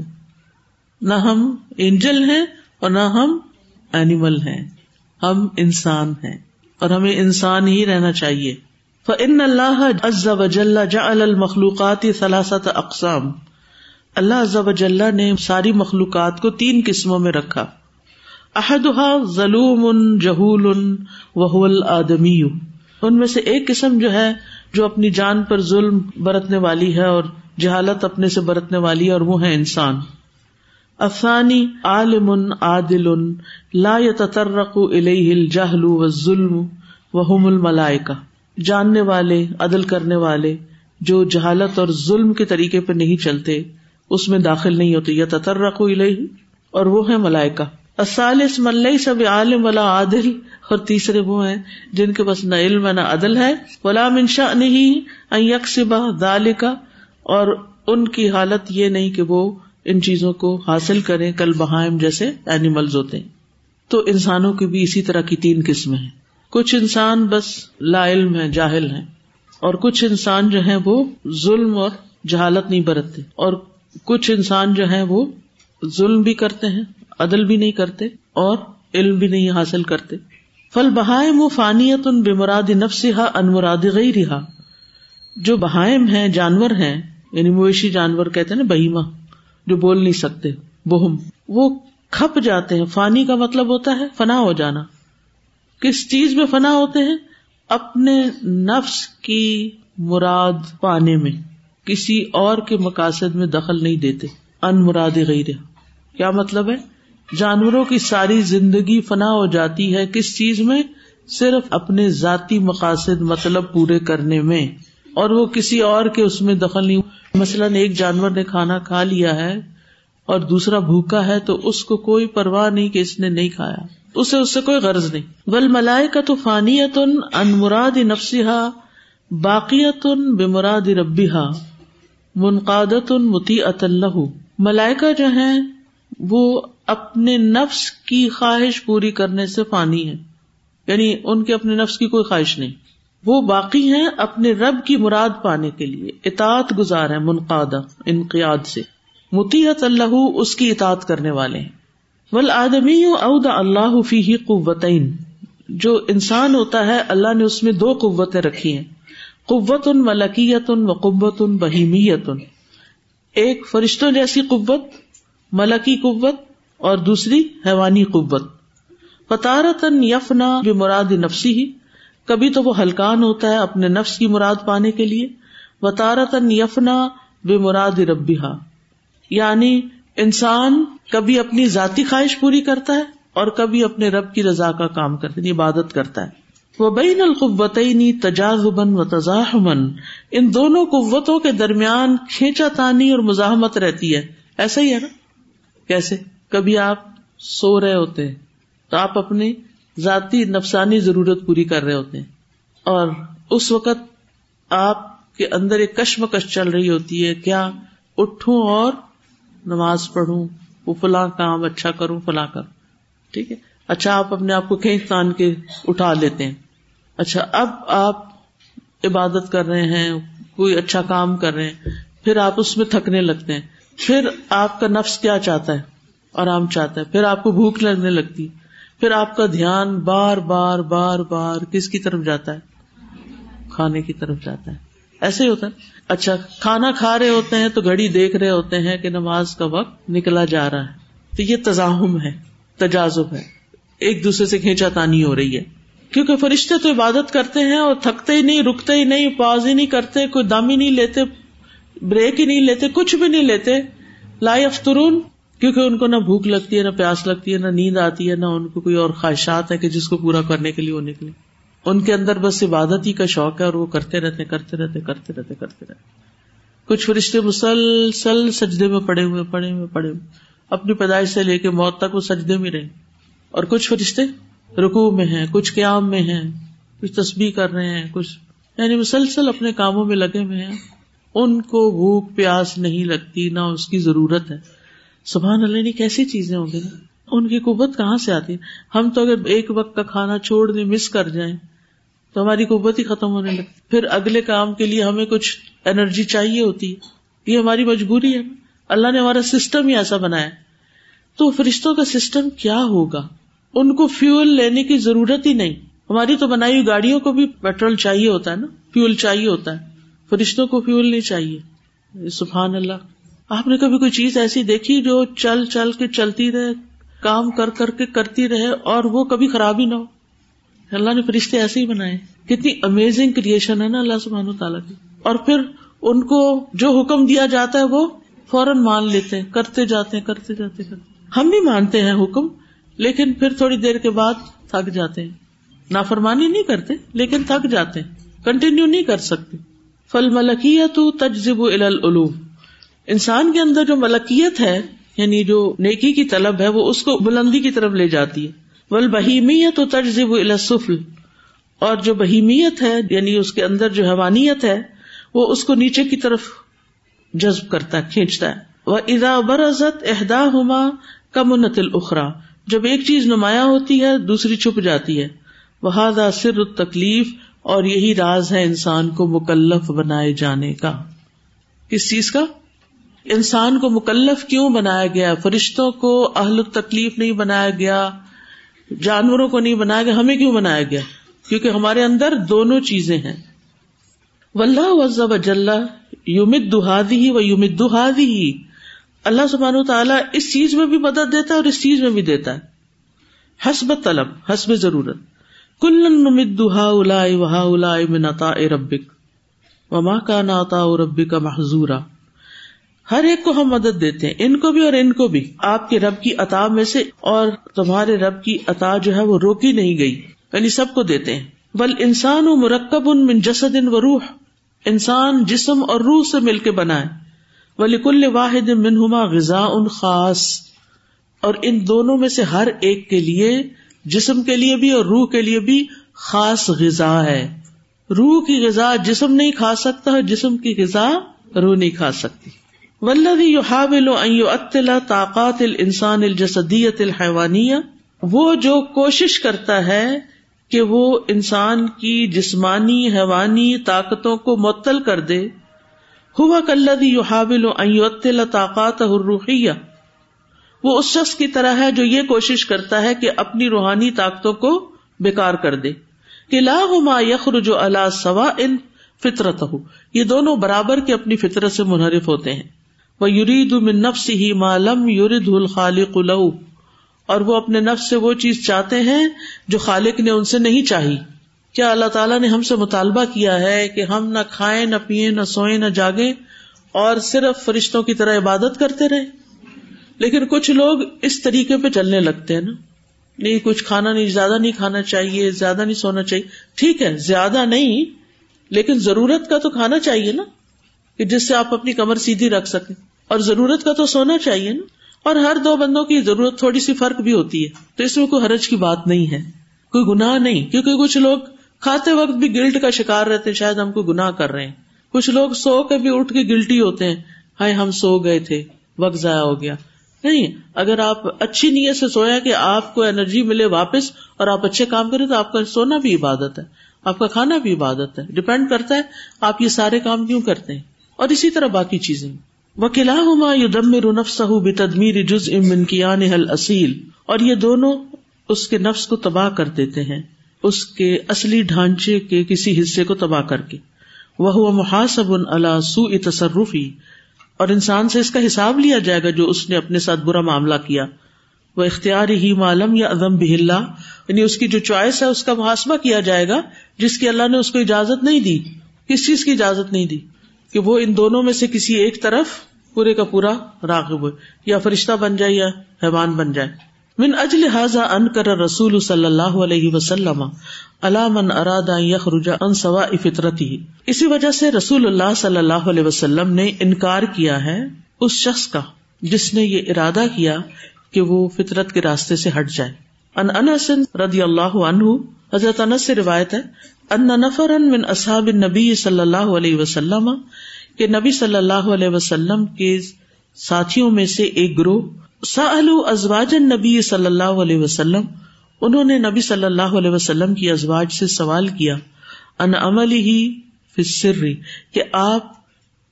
نہ ہم اینجل ہیں اور نہ ہم اینیمل ہیں۔ ہم انسان ہیں اور ہمیں انسان ہی رہنا چاہیے۔ ان اللہ المخلوقات ثلاثت اقسام اللہ نے ساری مخلوقات کو تین قسموں میں رکھا۔ احدہ ظلم جہول وہول آدمی ان میں سے ایک قسم جو ہے، جو اپنی جان پر ظلم برتنے والی ہے اور جہالت اپنے سے برتنے والی ہے اور وہ ہے انسان۔ افسانی عالم عادل لا يتطرق الیہ الجہل والظلم وهم الملائکہ۔ جاننے والے، عدل کرنے والے جو جہالت اور ظلم کے طریقے پہ نہیں چلتے اس میں داخل نہیں ہوتے یا تطرق اور وہ ہے ملائکہ۔ اسالس ملئی سب عالم ولا عادل۔ اور تیسرے وہ ہیں جن کے پاس نہ علم نہ عدل ہے۔ ولا منشا نہیں یکسبا دال کا اور ان کی حالت یہ نہیں کہ وہ ان چیزوں کو حاصل کریں کل بہائم جیسے اینیملز ہوتے ہیں۔ تو انسانوں کی بھی اسی طرح کی تین قسمیں ہیں۔ کچھ انسان بس لا علم ہے جاہل ہیں۔ اور کچھ انسان جو ہے وہ ظلم اور جہالت نہیں برتتے۔ اور کچھ انسان جو ہے وہ ظلم بھی کرتے ہیں، عدل بھی نہیں کرتے اور علم بھی نہیں حاصل کرتے۔ فل بہائم و فانیت ان بمراد نفسا ان مراد گئی رہا جو بہائم ہیں، جانور ہیں یعنی مویشی جانور کہتے ہیں نا، بہیما، جو بول نہیں سکتے، بہم، وہ کھپ جاتے ہیں۔ فانی کا مطلب ہوتا ہے فنا ہو جانا۔ کس چیز میں فنا ہوتے ہیں؟ اپنے نفس کی مراد پانے میں۔ کسی اور کے مقاصد میں دخل نہیں دیتے۔ ان مراد غیر کیا مطلب ہے؟ جانوروں کی ساری زندگی فنا ہو جاتی ہے کس چیز میں؟ صرف اپنے ذاتی مقاصد مطلب پورے کرنے میں۔ اور وہ کسی اور کے اس میں دخل نہیں۔ مثلاً ایک جانور نے کھانا کھا لیا ہے اور دوسرا بھوکا ہے تو اس کو کوئی پرواہ نہیں کہ اس نے نہیں کھایا۔ اسے اس سے کوئی غرض نہیں۔ ول ملائے کا تو فانیت ان مراد نفسا باقیت ان بے مراد ربی ہا منقادت ان متی اللہ ملائکا جو ہے وہ اپنے نفس کی خواہش پوری کرنے سے فانی ہے یعنی ان کے اپنے نفس کی کوئی خواہش نہیں۔ وہ باقی ہیں اپنے رب کی مراد پانے کے لیے۔ اطاعت گزار ہے منقاد انقیاد سے۔ متیت اللہ اس کی اطاعت کرنے والے ہیں۔ ول آدمی اود اللہ فی قوتین۔ جو انسان ہوتا ہے، اللہ نے اس میں دو قوتیں رکھی ہیں۔ قوت ان ملکیت ان و قوت ان بہیمیت ان ایک فرشتوں جیسی قوت، ملکی قوت اور دوسری حیوانی قوت۔ فطارتن یفنا بے مراد نفسی ہی کبھی تو وہ ہلکان ہوتا ہے اپنے نفس کی مراد پانے کے لیے۔ وطارتن یفنا بے مراد ربیحا یعنی انسان کبھی اپنی ذاتی خواہش پوری کرتا ہے اور کبھی اپنے رب کی رضا کا کام کرتا ہے یعنی عبادت کرتا ہے۔ وہ بین القبتینی تجازبن و تزاحمن ان دونوں قوتوں کے درمیان کھینچا تانی اور مزاحمت رہتی ہے۔ ایسا ہی ہے نا؟ کیسے؟ کبھی آپ سو رہے ہوتے ہیں، تو آپ اپنی ذاتی نفسانی ضرورت پوری کر رہے ہوتے ہیں۔ اور اس وقت آپ کے اندر ایک کشمکش چل رہی ہوتی ہے، کیا اٹھوں اور نماز پڑھوں، وہ فلاں کام اچھا کروں، فلاں کروں ٹھیک ہے؟ اچھا آپ اپنے آپ کو کھینچ تان کے اٹھا لیتے ہیں۔ اچھا اب آپ عبادت کر رہے ہیں، کوئی اچھا کام کر رہے ہیں، پھر آپ اس میں تھکنے لگتے ہیں۔ پھر آپ کا نفس کیا چاہتا ہے؟ آرام چاہتا ہے۔ پھر آپ کو بھوک لگنے لگتی پھر آپ کا دھیان بار بار بار بار کس کی طرف جاتا ہے؟ کھانے کی طرف جاتا ہے۔ ایسے ہی ہوتا ہے۔ اچھا کھانا کھا رہے ہوتے ہیں تو گھڑی دیکھ رہے ہوتے ہیں کہ نماز کا وقت نکلا جا رہا ہے۔ تو یہ تزاہم ہے تجازب ہے۔ ایک دوسرے سے کھینچا تانی ہو رہی ہے۔ کیونکہ فرشتے تو عبادت کرتے ہیں اور تھکتے ہی نہیں، رکتے ہی نہیں پاز ہی نہیں کرتے، کوئی دم ہی نہیں لیتے، بریک ہی نہیں لیتے، کچھ بھی نہیں لیتے۔ لائی افطرون کیونکہ ان کو نہ بھوک لگتی ہے، نہ پیاس لگتی ہے، نہ نیند آتی ہے، نہ ان کو کوئی اور خواہشات ہے کہ جس کو پورا کرنے کے لیے وہ نکلے۔ ان کے اندر بس عبادت ہی کا شوق ہے اور وہ کرتے رہتے کرتے رہتے کرتے رہتے کرتے رہتے۔ کچھ فرشتے مسلسل سجدے میں پڑے ہوئے پڑے ہوئے پڑے ہوئے۔ اپنی پیدائش سے لے کے موت تک وہ سجدے میں رہے۔ اور کچھ فرشتے رکو میں ہیں، کچھ قیام میں ہیں، کچھ تسبیح کر رہے ہیں، کچھ یعنی مسلسل اپنے کاموں میں لگے ہوئے ہیں۔ ان کو بھوک، پیاس نہیں لگتی، نہ اس کی ضرورت ہے۔ سبحان اللہ نے کیسی چیزیں ہوں گی ان کی قوت کہاں سے آتی؟ ہم تو اگر ایک وقت کا کھانا چھوڑ دیں، مس کر جائیں، تو ہماری قوت ہی ختم ہونے لگتی۔ پھر اگلے کام کے لیے ہمیں کچھ انرجی چاہیے ہوتی۔ ہے یہ ہماری مجبوری ہے۔ اللہ نے ہمارا سسٹم ہی ایسا بنایا۔ تو فرشتوں کا سسٹم کیا ہوگا؟ ان کو فیول لینے کی ضرورت ہی نہیں۔ ہماری تو بنائی ہوئی گاڑیوں کو بھی پیٹرول چاہیے ہوتا ہے نا۔ فیول چاہیے ہوتا ہے۔ فرشتوں کو فیول نہیں چاہیے۔ سبحان اللہ۔ آپ نے کبھی کوئی چیز ایسی دیکھی جو چل چل کے چلتی رہے، کام کر کر کے کرتی رہے اور وہ کبھی خراب ہی نہ ہو؟ اللہ نے فرشتے ایسے ہی بنائے۔ کتنی امیزنگ کریشن ہے نا اللہ سبحان و تعالیٰ کی۔ اور پھر ان کو جو حکم دیا جاتا ہے وہ فوراً مان لیتے ہیں، کرتے جاتے ہیں، کرتے جاتے کرتے ہم بھی مانتے ہیں حکم۔ لیکن پھر تھوڑی دیر کے بعد تھک جاتے ہیں۔ نافرمانی نہیں کرتے، لیکن تھک جاتے ہیں۔ کنٹینیو نہیں کر سکتے۔ فل ملکیت تجزب العلوم۔ انسان کے اندر جو ملکیت ہے یعنی جو نیکی کی طلب ہے، وہ اس کو بلندی کی طرف لے جاتی ہے۔ ول بہیمیت و تجزب السفل۔ اور جو بہیمیت ہے یعنی اس کے اندر جو حوانیت ہے، وہ اس کو نیچے کی طرف جذب کرتا ہے، کھینچتا ہے۔ وہ ادا برزت اہدا ہوما کمنت الخرا جب ایک چیز نمایاں ہوتی ہے، دوسری چھپ جاتی ہے۔ وہ سر تکلیف اور یہی راز ہے انسان کو مکلف بنائے جانے کا۔ کس چیز کا؟ انسان کو مکلف کیوں بنایا گیا؟ فرشتوں کو اہل تکلیف نہیں بنایا گیا، جانوروں کو نہیں بنایا گیا، ہمیں کیوں بنایا گیا؟ کیونکہ ہمارے اندر دونوں چیزیں ہیں۔ ولہ وزب اجلّہ یومد دہادی ہی و یومد دہادی ہی اللہ سبحان تعالیٰ اس چیز میں بھی مدد دیتا ہے اور اس چیز میں بھی دیتا ہے۔ حسب طلب حسب ضرورت۔ کل نمد الا وہا الا من عطا ربک وما کا ناتا ربی کا محضورا۔ ہر ایک کو ہم مدد دیتے ہیں، ان کو بھی اور ان کو بھی۔ آپ کے رب کی عطا میں سے اور تمہارے رب کی عطا جو ہے وہ روکی نہیں گئی۔ یعنی سب کو دیتے ہیں۔ بل انسان و مرکب ان من جسد ان و روح۔ انسان جسم اور روح سے مل کے بنا ہے۔ ولیکل واحد منہما غذا ان خاص۔ اور ان دونوں میں سے ہر ایک کے لیے، جسم کے لیے بھی اور روح کے لیے بھی خاص غذا ہے۔ روح کی غذا جسم نہیں کھا سکتا اور جسم کی غذا روح نہیں کھا سکتی۔ ولدی یو اطلاع طاقات الانسان الجسدیت الحوانیہ وہ جو کوشش کرتا ہے کہ وہ انسان کی جسمانی، حیوانی طاقتوں کو معطل کر دے ہوا کلدی یو حابل طاقات روحیہ وہ اس شخص کی طرح ہے جو یہ کوشش کرتا ہے کہ اپنی روحانی طاقتوں کو بیکار کر دے۔ کہ لا ہما یخر جو اللہ سوا ان فطرت ہو یہ دونوں برابر کے اپنی فطرت سے منحرف ہوتے ہیں۔ وہ یورید من نفس ہی معلوم یورید الخالق لو اور وہ اپنے نفس سے وہ چیز چاہتے ہیں جو خالق نے ان سے نہیں چاہی۔ کیا اللہ تعالیٰ نے ہم سے مطالبہ کیا ہے کہ ہم نہ کھائیں، نہ پیئیں نہ سوئیں، نہ جاگیں اور صرف فرشتوں کی طرح عبادت کرتے رہے لیکن کچھ لوگ اس طریقے پہ چلنے لگتے ہیں نا۔ نہیں، کچھ کھانا نہیں، زیادہ نہیں کھانا چاہیے، زیادہ نہیں سونا چاہیے۔ ٹھیک ہے، زیادہ نہیں، لیکن ضرورت کا تو کھانا چاہیے نا۔ کہ جس سے آپ اپنی کمر سیدھی رکھ سکیں۔ اور ضرورت کا تو سونا چاہیے نا۔ اور ہر دو بندوں کی ضرورت تھوڑی سی فرق بھی ہوتی ہے۔ تو اس میں کوئی حرج کی بات نہیں ہے۔ کوئی گناہ نہیں، کیونکہ کچھ لوگ کھاتے وقت بھی گلٹ کا شکار رہتے شاید ہم کو گناہ کر رہے ہیں۔ کچھ لوگ سو کے بھی اٹھ کے گلٹی ہوتے ہیں۔ ہائے، ہم سو گئے تھے، وقت ضائع ہو گیا۔ نہیں، اگر آپ اچھی نیت سے سویا کہ آپ کو انرجی ملے واپس اور آپ اچھے کام کریں تو آپ کا سونا بھی عبادت ہے۔ آپ کا کھانا بھی عبادت ہے۔ ڈپینڈ کرتا ہے آپ یہ سارے کام کیوں کرتے ہیں۔ اور اسی طرح باقی چیزیں۔ وکلا ہما یو دم رنف بے تدمیر جز امن کیان اصیل اور یہ دونوں اس کے نفس کو تباہ کر دیتے ہیں۔ اس کے اصلی ڈھانچے کے کسی حصے کو تباہ کر کے۔ وہ محاسب اللہ سو تصرفی اور انسان سے اس کا حساب لیا جائے گا جو اس نے اپنے ساتھ برا معاملہ کیا۔ وہ اختیار ہی معلوم یا ادم بہلا یعنی اس کی جو چوائس ہے اس کا محاسبہ کیا جائے گا، جس کی اللہ نے اس کو اجازت نہیں دی۔ کس چیز کی اجازت نہیں دی؟ کہ وہ ان دونوں میں سے کسی ایک طرف پورے کا پورا راغب ہو، یا فرشتہ بن جائے یا حیوان بن جائے۔ من اجل حاضا ان کر رسول صلی اللہ علیہ وسلم علامن ارادا یخرجا ان سوا فطرتی اسی وجہ سے رسول اللہ صلی اللہ علیہ وسلم نے انکار کیا ہے اس شخص کا جس نے یہ ارادہ کیا کہ وہ فطرت کے راستے سے ہٹ جائے. ان انس رضی اللہ عنہ، حضرت انس سے روایت ہے، ان نفر من اصحاب النبی صلی اللہ علیہ وسلم، کہ نبی صلی اللہ علیہ وسلم کے ساتھیوں میں سے ایک گروہ سألو ازواج نبی صلی اللہ علیہ وسلم، انہوں نے نبی صلی اللہ علیہ وسلم کی ازواج سے سوال کیا ان عمل ہی فسری کہ آپ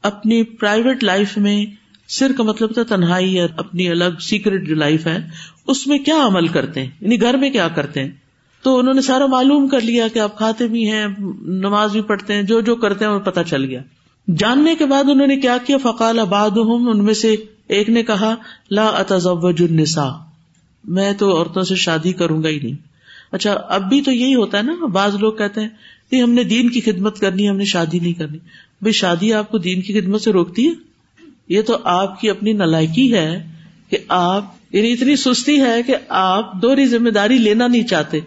اپنی پرائیویٹ لائف میں سر کا مطلب تھا تنہائی یا اپنی الگ سیکرٹ جو لائف ہے، اس میں کیا عمل کرتے ہیں؟ یعنی گھر میں کیا کرتے ہیں؟ تو انہوں نے سارا معلوم کر لیا کہ آپ کھاتے بھی ہیں، نماز بھی پڑھتے ہیں، جو جو کرتے ہیں وہ پتا چل گیا۔ جاننے کے بعد انہوں نے کیا کیا؟ فقال آباد ان میں سے ایک نے کہا، لا اتزوج النساء، میں تو عورتوں سے شادی کروں گا ہی نہیں۔ اچھا اب بھی تو یہی ہوتا ہے نا، بعض لوگ کہتے ہیں کہ ہم نے دین کی خدمت کرنی ہم نے شادی نہیں کرنی۔ بھائی شادی آپ کو دین کی خدمت سے روکتی ہے؟ یہ تو آپ کی اپنی نلائکی ہے کہ آپ یعنی اتنی سستی ہے کہ آپ دوہری ذمہ داری لینا نہیں چاہتے۔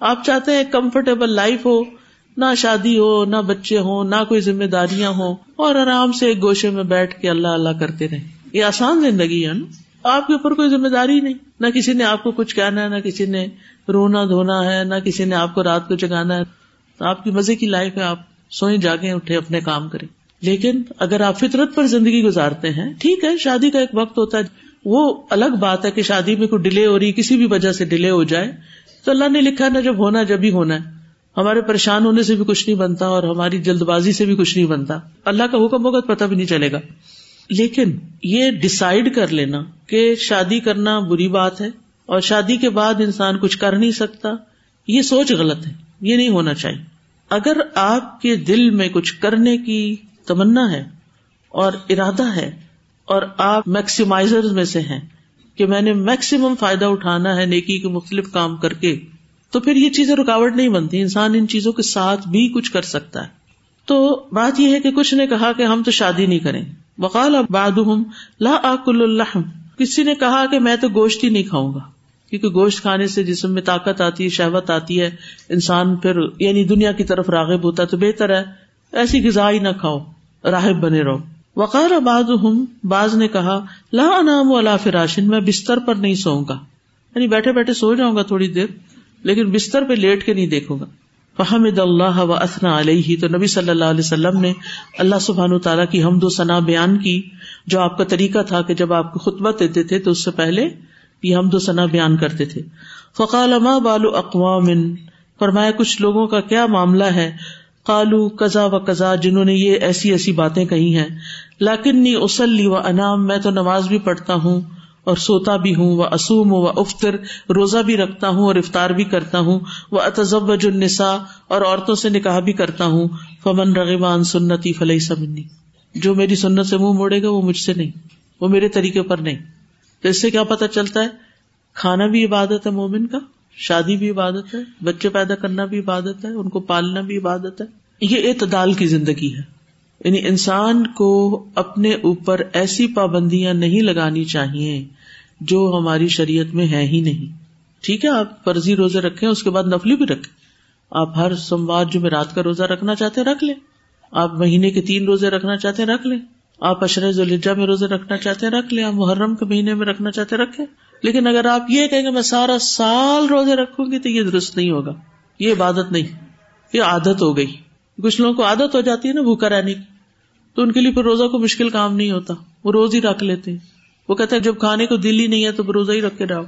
آپ چاہتے ہیں کمفرٹیبل لائف ہو، نہ شادی ہو، نہ بچے ہو نہ کوئی ذمہ داریاں ہو اور آرام سے ایک گوشے میں بیٹھ کے اللہ اللہ کرتے رہے یہ آسان زندگی ہے نا۔ آپ کے اوپر کوئی ذمہ داری نہیں۔ نہ کسی نے آپ کو کچھ کہنا ہے، نہ کسی نے رونا دھونا ہے، نہ کسی نے آپ کو رات کو جگانا ہے۔ تو آپ کی مزے کی لائف ہے، آپ سوئیں جاگے اٹھے اپنے کام کریں۔ لیکن اگر آپ فطرت پر زندگی گزارتے ہیں، ٹھیک ہے، شادی کا ایک وقت ہوتا ہے۔ وہ الگ بات ہے کہ شادی میں کوئی ڈیلے ہو رہی، کسی بھی وجہ سے ڈیلے ہو جائے۔ تو اللہ نے لکھا نا جب ہونا، جب ہی ہونا ہے۔ ہمارے پریشان ہونے سے بھی کچھ نہیں بنتا اور ہماری جلد بازی سے بھی کچھ نہیں بنتا۔ اللہ کا حکم ہوگا پتہ بھی نہیں چلے گا۔ لیکن یہ ڈسائڈ کر لینا کہ شادی کرنا بری بات ہے اور شادی کے بعد انسان کچھ کر نہیں سکتا، یہ سوچ غلط ہے، یہ نہیں ہونا چاہیے۔ اگر آپ کے دل میں کچھ کرنے کی تمنا ہے اور ارادہ ہے اور آپ میکسیمائزر میں سے ہیں کہ میں نے میکسیمم فائدہ اٹھانا ہے نیکی کے مختلف کام کر کے، تو پھر یہ چیزیں رکاوٹ نہیں بنتی۔ انسان ان چیزوں کے ساتھ بھی کچھ کر سکتا ہے۔ تو بات یہ ہے کہ کچھ نے کہا کہ ہم تو شادی نہیں کریں وقال باد لا آکل الحم کسی نے کہا کہ میں تو گوشت ہی نہیں کھاؤں گا۔ کیونکہ گوشت کھانے سے جسم میں طاقت آتی ہے، شہوت آتی ہے۔ انسان پھر یعنی دنیا کی طرف راغب ہوتا ہے تو بہتر ہے۔ ایسی غذا ہی نہ کھاؤ، راہب بنے رہو۔ وقار آباد ہوں باز نے کہا، لا انام والا فراشن، میں بستر پر نہیں سوؤں گا۔ یعنی بیٹھے بیٹھے سو جاؤں گا تھوڑی دیر، لیکن بستر پہ لیٹ کے نہیں دیکھوں گا۔ فہمد اللہ و اسنا علیہ۔ تو نبی صلی اللہ علیہ وسلم نے اللہ سبحان تعالیٰ کی حمد و ثنا بیان کی، جو آپ کا طریقہ تھا کہ جب آپ کو خطبہ دیتے تھے تو اس سے پہلے یہ حمد و ثنا بیان کرتے تھے۔ فقال ما بالو اقوام؟ فرمایا، کچھ لوگوں کا کیا معاملہ ہے؟ کالو کزا و کزا جنہوں نے یہ ایسی ایسی باتیں کہی ہیں۔ لاکن اسلی و انعام میں تو نماز بھی پڑھتا ہوں۔ اور سوتا بھی ہوں، وہ اسوم و افطر، روزہ بھی رکھتا ہوں اور افطار بھی کرتا ہوں، وہ اتزب النساء اور عورتوں سے نکاح بھی کرتا ہوں، فمن رغبان سنتی فلئی سمنی جو میری سنت سے منہ مو موڑے گا وہ مجھ سے نہیں، وہ میرے طریقے پر نہیں۔ تو اس سے کیا پتا چلتا ہے؟ کھانا بھی عبادت ہے مومن کا، شادی بھی عبادت ہے، بچے پیدا کرنا بھی عبادت ہے، ان کو پالنا بھی عبادت ہے۔ یہ اعتدال کی زندگی ہے۔ یعنی انسان کو اپنے اوپر ایسی پابندیاں نہیں لگانی چاہیے۔ جو ہماری شریعت میں ہے ہی نہیں۔ ٹھیک ہے، آپ فرضی روزے رکھے اس کے بعد نفلی بھی رکھے آپ ہر سوموار جو میں رات کا روزہ رکھنا چاہتے ہیں، رکھ لیں۔ آپ مہینے کے تین روزے رکھنا چاہتے ہیں، رکھ لیں۔ آپ اشرز الجا میں روزے رکھنا چاہتے ہیں، رکھ لیں۔ آپ محرم کے مہینے میں رکھنا چاہتے ہیں رکھے لیکن اگر آپ یہ کہیں گے، میں سارا سال روزے رکھوں گی، تو یہ درست نہیں ہوگا۔ یہ عبادت نہیں۔ یہ عادت ہو گئی۔ کچھ لوگوں کو عادت ہو جاتی ہے نا، بھوکا رہنے کی۔ تو ان کے لیے پھر روزہ کو مشکل کام نہیں ہوتا۔ وہ روز ہی رکھ لیتے ہیں۔ وہ کہتے جب کھانے کو دل ہی نہیں ہے تو روزہ ہی رکھ کے رہو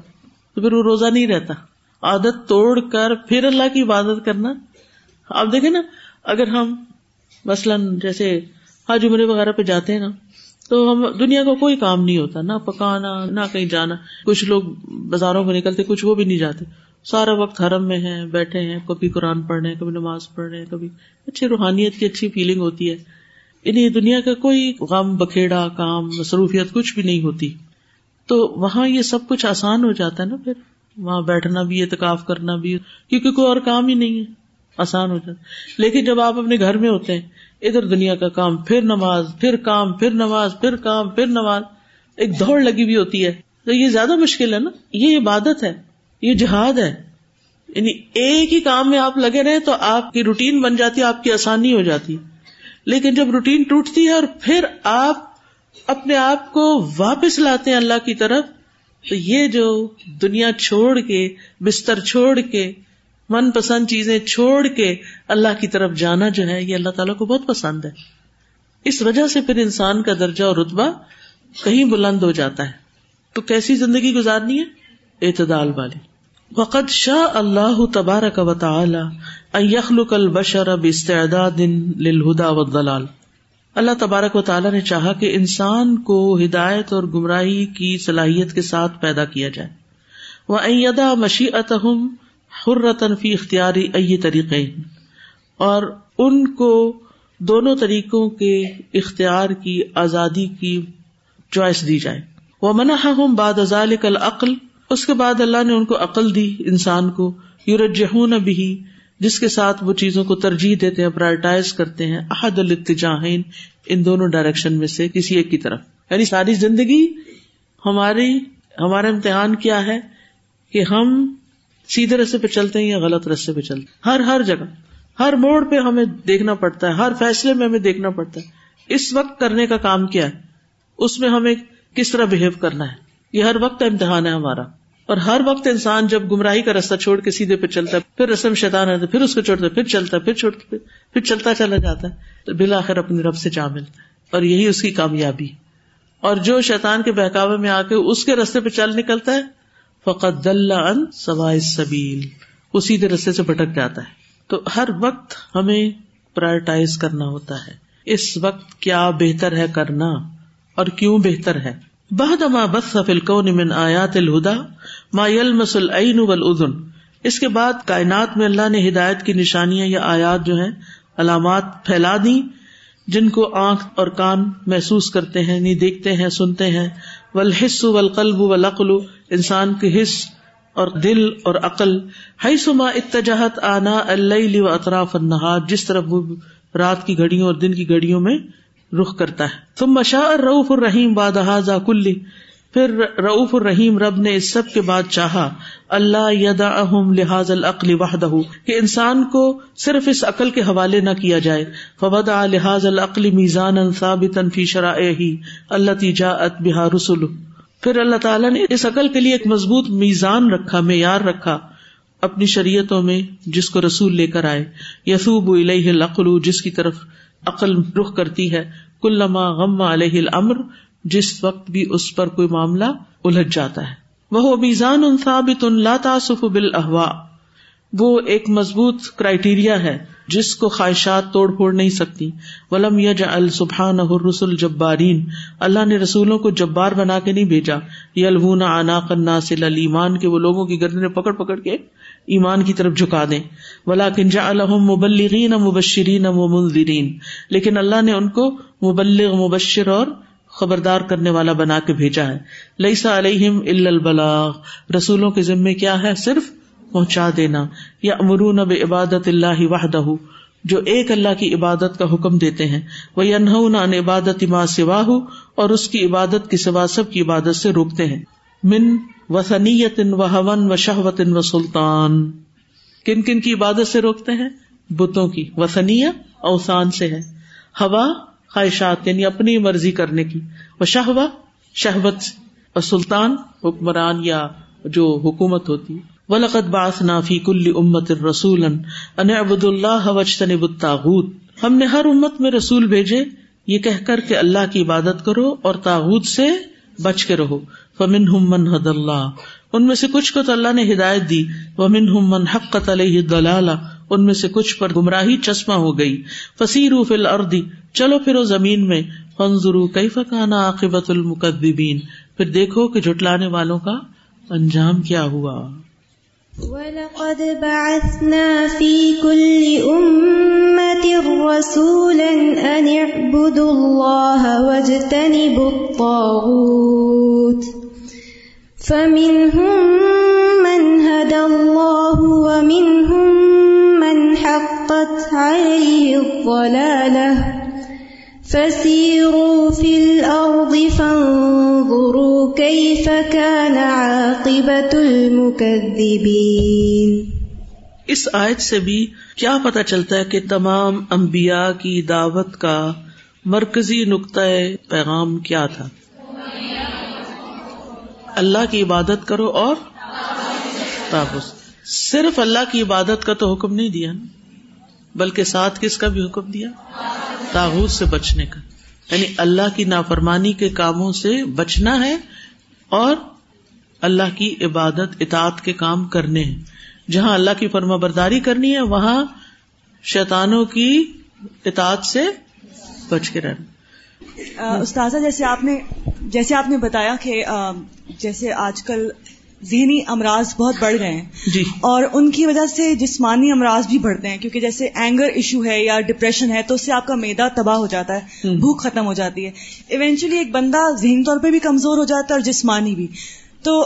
تو پھر وہ روزہ نہیں رہتا۔ عادت توڑ کر پھر اللہ کی عبادت کرنا۔ آپ دیکھیں نا، اگر ہم مثلاً جیسے حج عمرے وغیرہ پہ جاتے ہیں نا، تو ہم دنیا کا کوئی کام نہیں ہوتا۔ نہ پکانا، نہ کہیں جانا۔ کچھ لوگ بازاروں میں نکلتے، کچھ وہ بھی نہیں جاتے۔ سارا وقت حرم میں ہیں، بیٹھے ہیں، کبھی قرآن پڑھ رہے ہیں کبھی نماز پڑھ رہے ہیں کبھی۔ اچھی روحانیت کی اچھی فیلنگ ہوتی ہے۔ یعنی انہیں دنیا کا کوئی غم، بکھیڑا، کام، مصروفیت کچھ بھی نہیں ہوتی۔ تو وہاں یہ سب کچھ آسان ہو جاتا ہے نا پھر۔ وہاں بیٹھنا بھی، اعتکاف کرنا بھی، کیونکہ کوئی اور کام ہی نہیں ہے۔ آسان ہو جاتا لیکن جب آپ اپنے گھر میں ہوتے ہیں، ادھر دنیا کا کام، پھر نماز، پھر کام، پھر نماز، پھر کام، پھر نماز، ایک دوڑ لگی ہوئی ہوتی ہے۔ تو یہ زیادہ مشکل ہے نا۔ یہ عبادت ہے، یہ جہاد ہے۔ یعنی ایک ہی کام میں آپ لگے رہے تو آپ کی روٹین بن جاتی ہے، آپ کی آسانی ہو جاتی ہے۔ لیکن جب روٹین ٹوٹتی ہے اور پھر آپ اپنے آپ کو واپس لاتے ہیں اللہ کی طرف، تو یہ جو دنیا چھوڑ کے، بستر چھوڑ کے من پسند چیزیں چھوڑ کے اللہ کی طرف جانا جو ہے، یہ اللہ تعالیٰ کو بہت پسند ہے۔ اس وجہ سے پھر انسان کا درجہ اور رتبہ کہیں بلند ہو جاتا ہے۔ تو کیسی زندگی گزارنی ہے؟ اعتدال والی۔ وقت شاہ اللہ تبارک و تعالی یخلق البشر باستعداد للہدا والضلال۔ اللہ تبارک و تعالیٰ نے چاہا کہ انسان کو ہدایت اور گمراہی کی صلاحیت کے ساتھ پیدا کیا جائے۔ وہ ایدا مشیت حرتن فی اختیاری ائی طریقے اور ان کو دونوں طریقوں کے اختیار کی آزادی کی چوائس دی جائے۔ وہ منع ہوں باد ازال کل عقل اس کے بعد اللہ نے ان کو عقل دی، انسان کو یورجہون بھی جس کے ساتھ وہ چیزوں کو ترجیح دیتے ہیں پرائرٹائز کرتے ہیں، احد الاتجاہین، ان دونوں ڈائریکشن میں سے کسی ایک کی طرف۔ یعنی ساری زندگی ہماری، ہمارا امتحان کیا ہے کہ ہم سیدھے رستے پہ چلتے ہیں یا غلط رستے پہ چلتے ہیں۔ ہر ہر جگہ، ہر موڑ پہ ہمیں دیکھنا پڑتا ہے، ہر فیصلے میں ہمیں دیکھنا پڑتا ہے۔ اس وقت کرنے کا کام کیا ہے؟ اس میں ہمیں کس طرح بہیو کرنا ہے؟ یہ ہر وقت امتحان ہے ہمارا۔ اور ہر وقت انسان جب گمراہی کا رستہ چھوڑ کے سیدھے پہ چلتا ہے، پھر رسم شیطان آتا ہے، پھر اس کو چھوڑتا ہے، پھر چلتا ہے، پھر چھوڑتا پھر چلتا چلا جاتا ہے، تو بالآخر اپنی رب سے جا ملتا ہے اور یہی اس کی کامیابی۔ اور جو شیطان کے بہکاوے میں آ کے اس کے رستے پہ چل نکلتا ہے فقط دل ان سوائے سبیل وہ سیدھے رستے سے بھٹک جاتا ہے۔ تو ہر وقت ہمیں پرائرٹائز کرنا ہوتا ہے۔ اس وقت کیا بہتر ہے کرنا اور کیوں بہتر ہے؟ بہد ما بس فلکون من آیات الہدا ما یلمس العین والاذن۔ اس کے بعد کائنات میں اللہ نے ہدایت کی نشانیاں یا آیات جو ہیں، علامات پھیلا دی جن کو آنکھ اور کان محسوس کرتے ہیں، نہیں دیکھتے ہیں، سنتے ہیں۔ والحس والقلب والعقل، انسان کے حص اور دل اور عقل۔ حیثما اتجہت آنا اللیل و اطراف النہار۔ جس طرف وہ رات کی گھڑیوں اور دن کی گھڑیوں میں رخ کرتا ہے۔ تم مشاعر رعف الرحیم باد کلی۔ پھر رعف الرحیم رب نے اس سب کے بعد چاہا، اللہ یدا لحاظ العقل وحدہ، کہ انسان کو صرف اس عقل کے حوالے نہ کیا جائے۔ فودا لحاظ العقل میزان ثابت فی شرائعہ اللہ تیجا ات بہا رسول پھر اللہ تعالیٰ نے اس عقل کے لیے ایک مضبوط میزان رکھا، معیار رکھا، اپنی شریعتوں میں جس کو رسول لے کر آئے۔ یسوب الیہ العقل، جس کی طرف عقل رخ کرتی ہے، کلما غم علیہ الامر، جس وقت بھی اس پر کوئی معاملہ الجھ جاتا ہے۔ وہ میزان ان ثابت ان لا تعصف بالاہواء وہ ایک مضبوط کرائٹیریا ہے، جس کو خواہشات توڑ پھوڑ نہیں سکتی۔ ولم یجعل سبحانہ الرسل جبارین۔ اللہ نے رسولوں کو جبار بنا کے نہیں بھیجا۔ یلوون عناق الناس للایمان کے وہ لوگوں کی گردنیں پکڑ پکڑ کے ایمان کی طرف جھکا دیں۔ ولا کنجا الحم مبلغین مبشرین و منظرین لیکن اللہ نے ان کو مبلغ، مبشر اور خبردار کرنے والا بنا کے بھیجا ہے۔ لئیسا علیہم البلاغ۔ رسولوں کے ذمے کیا ہے؟ صرف پہنچا دینا۔ یا امرون اب عبادت اللہ وحدہ جو ایک اللہ کی عبادت کا حکم دیتے ہیں۔ وہ انہوں نے عبادت ما سوا اور اس کی عبادت کی سوا سب کی عبادت سے روکتے ہیں۔ من وسنیت و ہون و شہوت و سلطان۔ کن کن کی عبادت سے روکتے ہیں؟ بتوں کی۔ وسنیا اوسان سے ہے۔ ہوا خواہشات یعنی اپنی مرضی کرنے کی۔ وہ شہوا شہبت اور سلطان حکمران یا جو حکومت ہوتی ولقت باس نافی کل امت رسول ابد اللہ وجتن بتاغت ہم نے ہر امت میں رسول بھیجے۔ یہ کہہ کر کہ اللہ کی عبادت کرو اور تاغت سے بچ کے رہو۔ فمن من حد اللہ ان میں سے کچھ کو تو اللہ نے ہدایت دی۔ ومن ہم من حق علیہ دلالہ ان میں سے کچھ پر گمراہی چشمہ ہو گئی۔ فصیر فل اردی چلو پھر زمین میں۔ فنزرو کئی فکانا عاقبت المقدبین پھر دیکھو کہ جٹلانے والوں کا انجام کیا ہوا۔ وَلَقَدْ بَعَثْنَا فِي كُلِّ أُمَّةٍ رَسُولًا أَنِ اعْبُدُوا اللَّهَ وَاجْتَنِبُوا الطَّاغُوتَ۔ فَمِنْهُمْ مَنْ هَدَى اللَّهُ وَمِنْهُمْ مَنْ حَقَّتْ عَلَيْهِ الضَّلَالَةُ فَسِيرُوا فِي الْأَرْضِ فَانظُرُوا كَيْفَ كَانَ عَاقِبَةُ الْمُكَذِّبِينَ اس آیت سے بھی کیا پتہ چلتا ہے کہ تمام انبیاء کی دعوت کا مرکزی نقطۂ پیغام کیا تھا؟ اللہ کی عبادت کرو اور تابوس صرف اللہ کی عبادت کا تو حکم نہیں دیا نا۔ بلکہ ساتھ کس کا بھی حکم دیا؟ تاغوت سے بچنے کا۔ یعنی اللہ کی نافرمانی کے کاموں سے بچنا ہے اور اللہ کی عبادت، اطاعت کے کام کرنے ہیں۔ جہاں اللہ کی فرما برداری کرنی ہے، وہاں شیطانوں کی اطاعت سے بچ کے رہنا۔ استاذہ جیسے آپ نے جیسے آپ نے بتایا کہ جیسے آج کل ذہنی امراض بہت بڑھ گئے ہیں۔ جی۔ اور ان کی وجہ سے جسمانی امراض بھی بڑھتے ہیں کیونکہ جیسے اینگر ایشو ہے یا ڈپریشن ہے تو اس سے آپ کا میدا تباہ ہو جاتا ہے بھوک ختم ہو جاتی ہے۔ ایونچولی ایک بندہ ذہنی طور پہ بھی کمزور ہو جاتا ہے اور جسمانی بھی۔ تو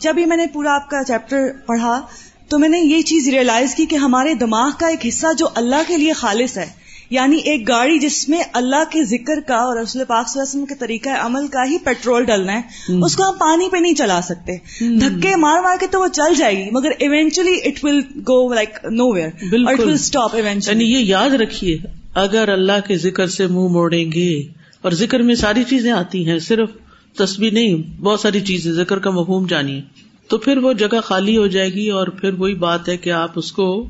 جب یہ میں نے پورا آپ کا چیپٹر پڑھا تو میں نے یہ چیز ریئلائز کی کہ ہمارے دماغ کا ایک حصہ جو اللہ کے لیے خالص ہے یعنی ایک گاڑی جس میں اللہ کے ذکر کا اور رسول پاک صلی اللہ علیہ وسلم کے طریقہ عمل کا ہی پیٹرول ڈلنا ہے اس کو ہم پانی پہ نہیں چلا سکتے۔ دھکے مار مار کے تو وہ چل جائے گی مگر eventually it will go like know where it will stop یعنی یہ یاد رکھیے اگر اللہ کے ذکر سے منہ مو موڑیں گے اور ذکر میں ساری چیزیں آتی ہیں صرف تصویر نہیں بہت ساری چیزیں ذکر کا مفہوم جانیے۔ تو پھر وہ جگہ خالی ہو جائے گی اور پھر وہی بات ہے کہ آپ اس کو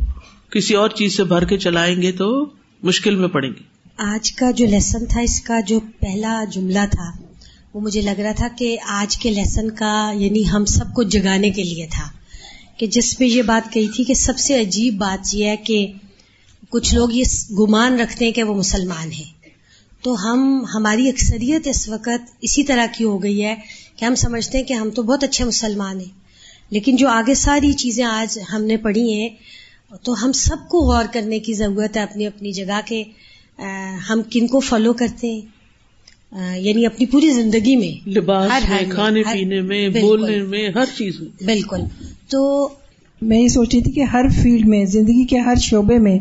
کسی اور چیز سے بھر کے چلائیں گے تو مشکل میں پڑیں گے آج کا جو لیسن تھا، اس کا جو پہلا جملہ تھا، وہ مجھے لگ رہا تھا کہ آج کے لیسن کا یعنی ہم سب کو جگانے کے لیے تھا۔ کہ جس میں یہ بات کہی تھی کہ سب سے عجیب بات یہ ہے کہ کچھ لوگ یہ گمان رکھتے ہیں کہ وہ مسلمان ہیں۔ تو ہم، ہماری اکثریت اس وقت اسی طرح کی ہو گئی ہے کہ ہم سمجھتے ہیں کہ ہم تو بہت اچھے مسلمان ہیں۔ لیکن جو آگے ساری چیزیں آج ہم نے پڑھی ہیں تو ہم سب کو غور کرنے کی ضرورت ہے اپنی اپنی جگہ کے ہم کن کو فالو کرتے ہیں؟ یعنی اپنی پوری زندگی میں لباس میں کھانے پینے میں بولنے میں ہر چیز میں۔ بالکل۔ تو میں یہ سوچ رہی تھی کہ ہر فیلڈ میں زندگی کے ہر شعبے میں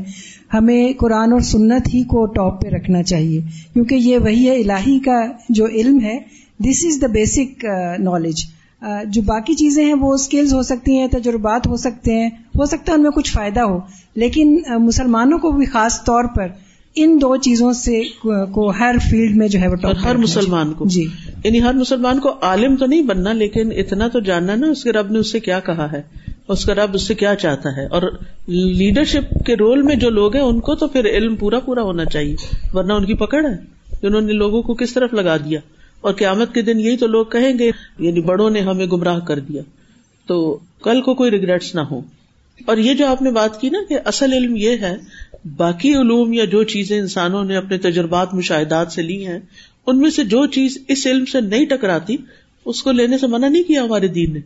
ہمیں قرآن اور سنت ہی کو ٹاپ پہ رکھنا چاہیے۔ کیونکہ یہ وہی ہے الہی کا جو علم ہے دس از دا بیسک نالج جو باقی چیزیں ہیں وہ اسکلز ہو سکتی ہیں تجربات ہو سکتے ہیں۔ ہو سکتا ہے ان میں کچھ فائدہ ہو لیکن مسلمانوں کو بھی خاص طور پر ان دو چیزوں سے کو ہر فیلڈ میں جو ہے وہ ہر مسلمان کو۔ جی۔ یعنی ہر مسلمان کو عالم تو نہیں بننا لیکن اتنا تو جاننا نا اس کے رب نے اس سے کیا کہا ہے اس کا رب اس سے کیا چاہتا ہے۔ اور لیڈرشپ کے رول میں جو لوگ ہیں ان کو تو پھر علم پورا پورا ہونا چاہیے ورنہ ان کی پکڑ ہے۔ انہوں نے لوگوں کو کس طرف لگا دیا؟ اور قیامت کے دن یہی تو لوگ کہیں گے یعنی بڑوں نے ہمیں گمراہ کر دیا۔ تو کل کو کوئی ریگریٹس نہ ہو۔ اور یہ جو آپ نے بات کی نا کہ اصل علم یہ ہے، باقی علوم یا جو چیزیں انسانوں نے اپنے تجربات، مشاہدات سے لی ہیں، ان میں سے جو چیز اس علم سے نہیں ٹکراتی، اس کو لینے سے منع نہیں کیا ہمارے دین نے۔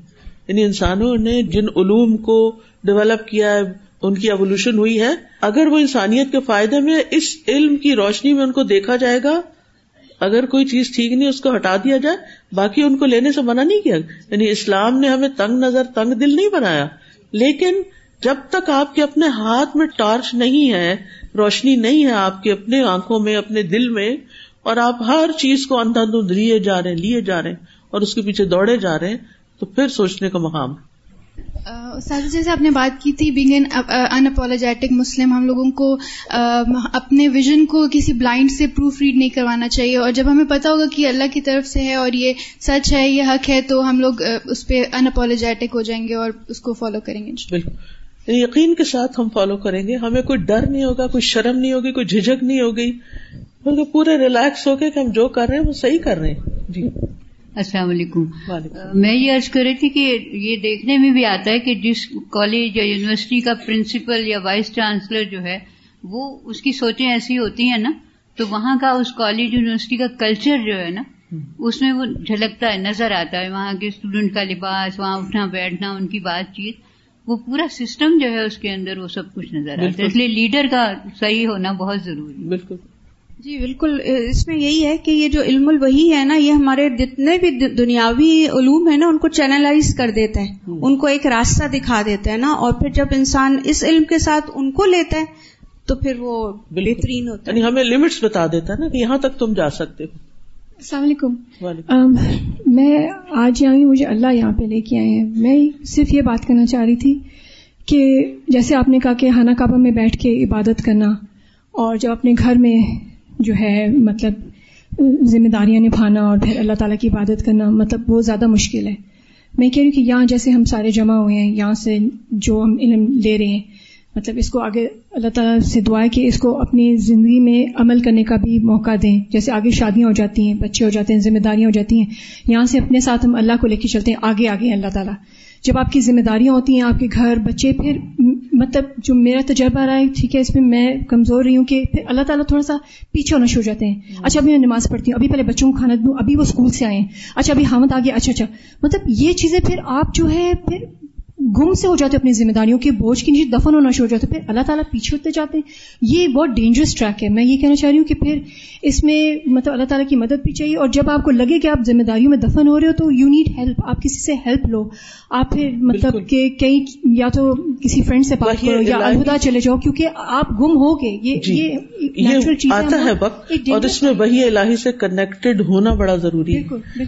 یعنی انسانوں نے جن علوم کو ڈیولپ کیا ہے، ان کی ایولیوشن ہوئی ہے، اگر وہ انسانیت کے فائدے میں اس علم کی روشنی میں ان کو دیکھا جائے گا اگر کوئی چیز ٹھیک نہیں اس کو ہٹا دیا جائے، باقی ان کو لینے سے منع نہیں کیا یعنی اسلام نے ہمیں تنگ نظر، تنگ دل نہیں بنایا۔ لیکن جب تک آپ کے اپنے ہاتھ میں ٹارچ نہیں ہے، روشنی نہیں ہے آپ کے اپنے آنکھوں میں، اپنے دل میں، اور آپ ہر چیز کو اندھا دھند لیے جا رہے ہیں، لیے جا رہے ہیں، اور اس کے پیچھے دوڑے جا رہے ہیں، تو پھر سوچنے کا مقام ہے۔ سر جی، جیسے آپ نے بات کی تھی being an unapologetic Muslim ہم لوگوں کو اپنے ویژن کو کسی بلائنڈ سے پروف ریڈ نہیں کروانا چاہیے۔ اور جب ہمیں پتا ہوگا کہ اللہ کی طرف سے ہے اور یہ سچ ہے، یہ حق ہے، تو ہم لوگ اس پہ ان اپالوجیٹک ہو جائیں گے اور اس کو فالو کریں گے۔ بالکل۔ یعنی یقین کے ساتھ ہم فالو کریں گے۔ ہمیں کوئی ڈر نہیں ہوگا، کوئی شرم نہیں ہوگی، کوئی جھجک نہیں ہوگی، بلکہ پورے ریلیکس ہو کے کہ ہم جو کر رہے ہیں، وہ صحیح کر رہے ہیں۔ جی۔ السلام علیکم۔ میں یہ عرض کر رہی تھی کہ یہ دیکھنے میں بھی آتا ہے کہ جس کالج یا یونیورسٹی کا پرنسپل یا وائس چانسلر جو ہے وہ اس کی سوچیں ایسی ہوتی ہیں نا تو وہاں کا اس کالج یونیورسٹی کا کلچر جو ہے نا اس میں وہ جھلکتا ہے نظر آتا ہے۔ وہاں کے اسٹوڈنٹ کا لباس وہاں اٹھنا بیٹھنا ان کی بات چیت وہ پورا سسٹم جو ہے اس کے اندر وہ سب کچھ نظر آتا ہے۔ اس لیے لیڈر کا صحیح ہونا بہت ضروری بالکل۔ جی بالکل اس میں یہی ہے کہ یہ جو علم الوحی ہے نا یہ ہمارے جتنے بھی دنیاوی علوم ہے نا ان کو چینلائز کر دیتا ہے ان کو ایک راستہ دکھا دیتا ہے نا اور پھر جب انسان اس علم کے ساتھ ان کو لیتا ہے تو پھر وہ بہترین ہوتا ہے۔ یعنی ہمیں لمٹس بتا دیتا ہے نا کہ یہاں تک تم جا سکتے ہو۔ السلام علیکم۔ میں آج یہاں مجھے اللہ یہاں پہ لے کے آئے ہیں۔ میں صرف یہ بات کرنا چاہ رہی تھی کہ جیسے آپ نے کہا کہ ہانہ کعبہ میں بیٹھ کے عبادت کرنا اور جب اپنے گھر میں جو ہے مطلب ذمہ داریاں نبھانا اور پھر اللہ تعالیٰ کی عبادت کرنا مطلب وہ زیادہ مشکل ہے۔ میں کہہ رہی ہوں کہ یہاں جیسے ہم سارے جمع ہوئے ہیں، یہاں سے جو ہم علم لے رہے ہیں مطلب اس کو آگے اللہ تعالیٰ سے دعا ہے کہ اس کو اپنی زندگی میں عمل کرنے کا بھی موقع دیں۔ جیسے آگے شادیاں ہو جاتی ہیں، بچے ہو جاتے ہیں ذمہ داریاں ہو جاتی ہیں، یہاں سے اپنے ساتھ ہم اللہ کو لے کے چلتے ہیں، آگے آگے، اللہ تعالیٰ۔ جب آپ کی ذمہ داریاں ہوتی ہیں، آپ کے گھر، بچے، پھر مطلب جو میرا تجربہ رہا ہے ٹھیک ہے اس میں میں کمزور رہی ہوں کہ پھر اللہ تعالیٰ تھوڑا سا پیچھے ہونا شروع ہو جاتے ہیں۔ اچھا ابھی میں نماز پڑھتی ہوں ابھی پہلے بچوں کو کھانا دوں ابھی وہ اسکول سے آئے ہیں۔ اچھا ابھی حامد آ گیا اچھا اچھا۔ مطلب یہ چیزیں پھر آپ جو ہے پھر گم سے ہو جاتے اپنی ذمہ داریوں کے بوجھ کے نیچے دفن ہونا شروع ہو جاتے پھر اللہ تعالیٰ پیچھے ہوتے جاتے ہیں۔ یہ بہت ڈینجرس ٹریک ہے۔ میں یہ کہنا چاہ رہی ہوں کہ پھر اس میں مطلب اللہ تعالیٰ کی مدد بھی چاہیے اور جب آپ کو لگے کہ آپ ذمہ داریوں میں دفن ہو رہے ہو تو یو نیڈ ہیلپ آپ کسی سے ہیلپ لو۔ آپ پھر مطلب کہ کہیں یا تو کسی فرینڈ سے بات کرو یا الہدا چلے جاؤ کیونکہ آپ گم ہو گئے۔ یہ آتا ہے وقت اور اس میں وہی الہی سے کنیکٹڈ ہونا بڑا ضروری ہے۔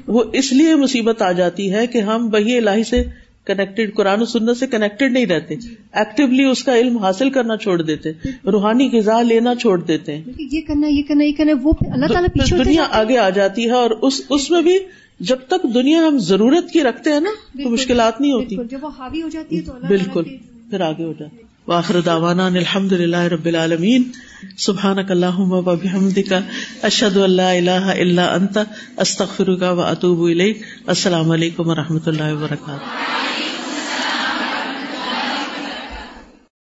وہ اس لیے مصیبت آ جاتی ہے کہ ہم وہی الہی سے کنیکٹڈ قرآن و سنت سے کنیکٹڈ نہیں رہتے۔ ایکٹیولی اس کا علم حاصل کرنا چھوڑ دیتے۔ روحانی غذا لینا چھوڑ دیتے۔ ہیں یہ کرنا یہ کرنا یہ کرنا وہ اللہ تعالیٰ پیچھے دنیا آگے آ جاتی ہے اور اس اس میں بھی جب تک دنیا ہم ضرورت کی رکھتے ہیں نا تو مشکلات نہیں ہوتی۔ جب وہ حاوی ہو جاتی ہے تو بالکل پھر آگے ہو جاتی واخر داوانا الحمد للہ رب العالمین. سبحان اللہ بحمد کا اشد اللہ اللہ اللہ انت. استخر کا و اطوب السلام علیکم و رحمۃ اللہ وبرکاتہ.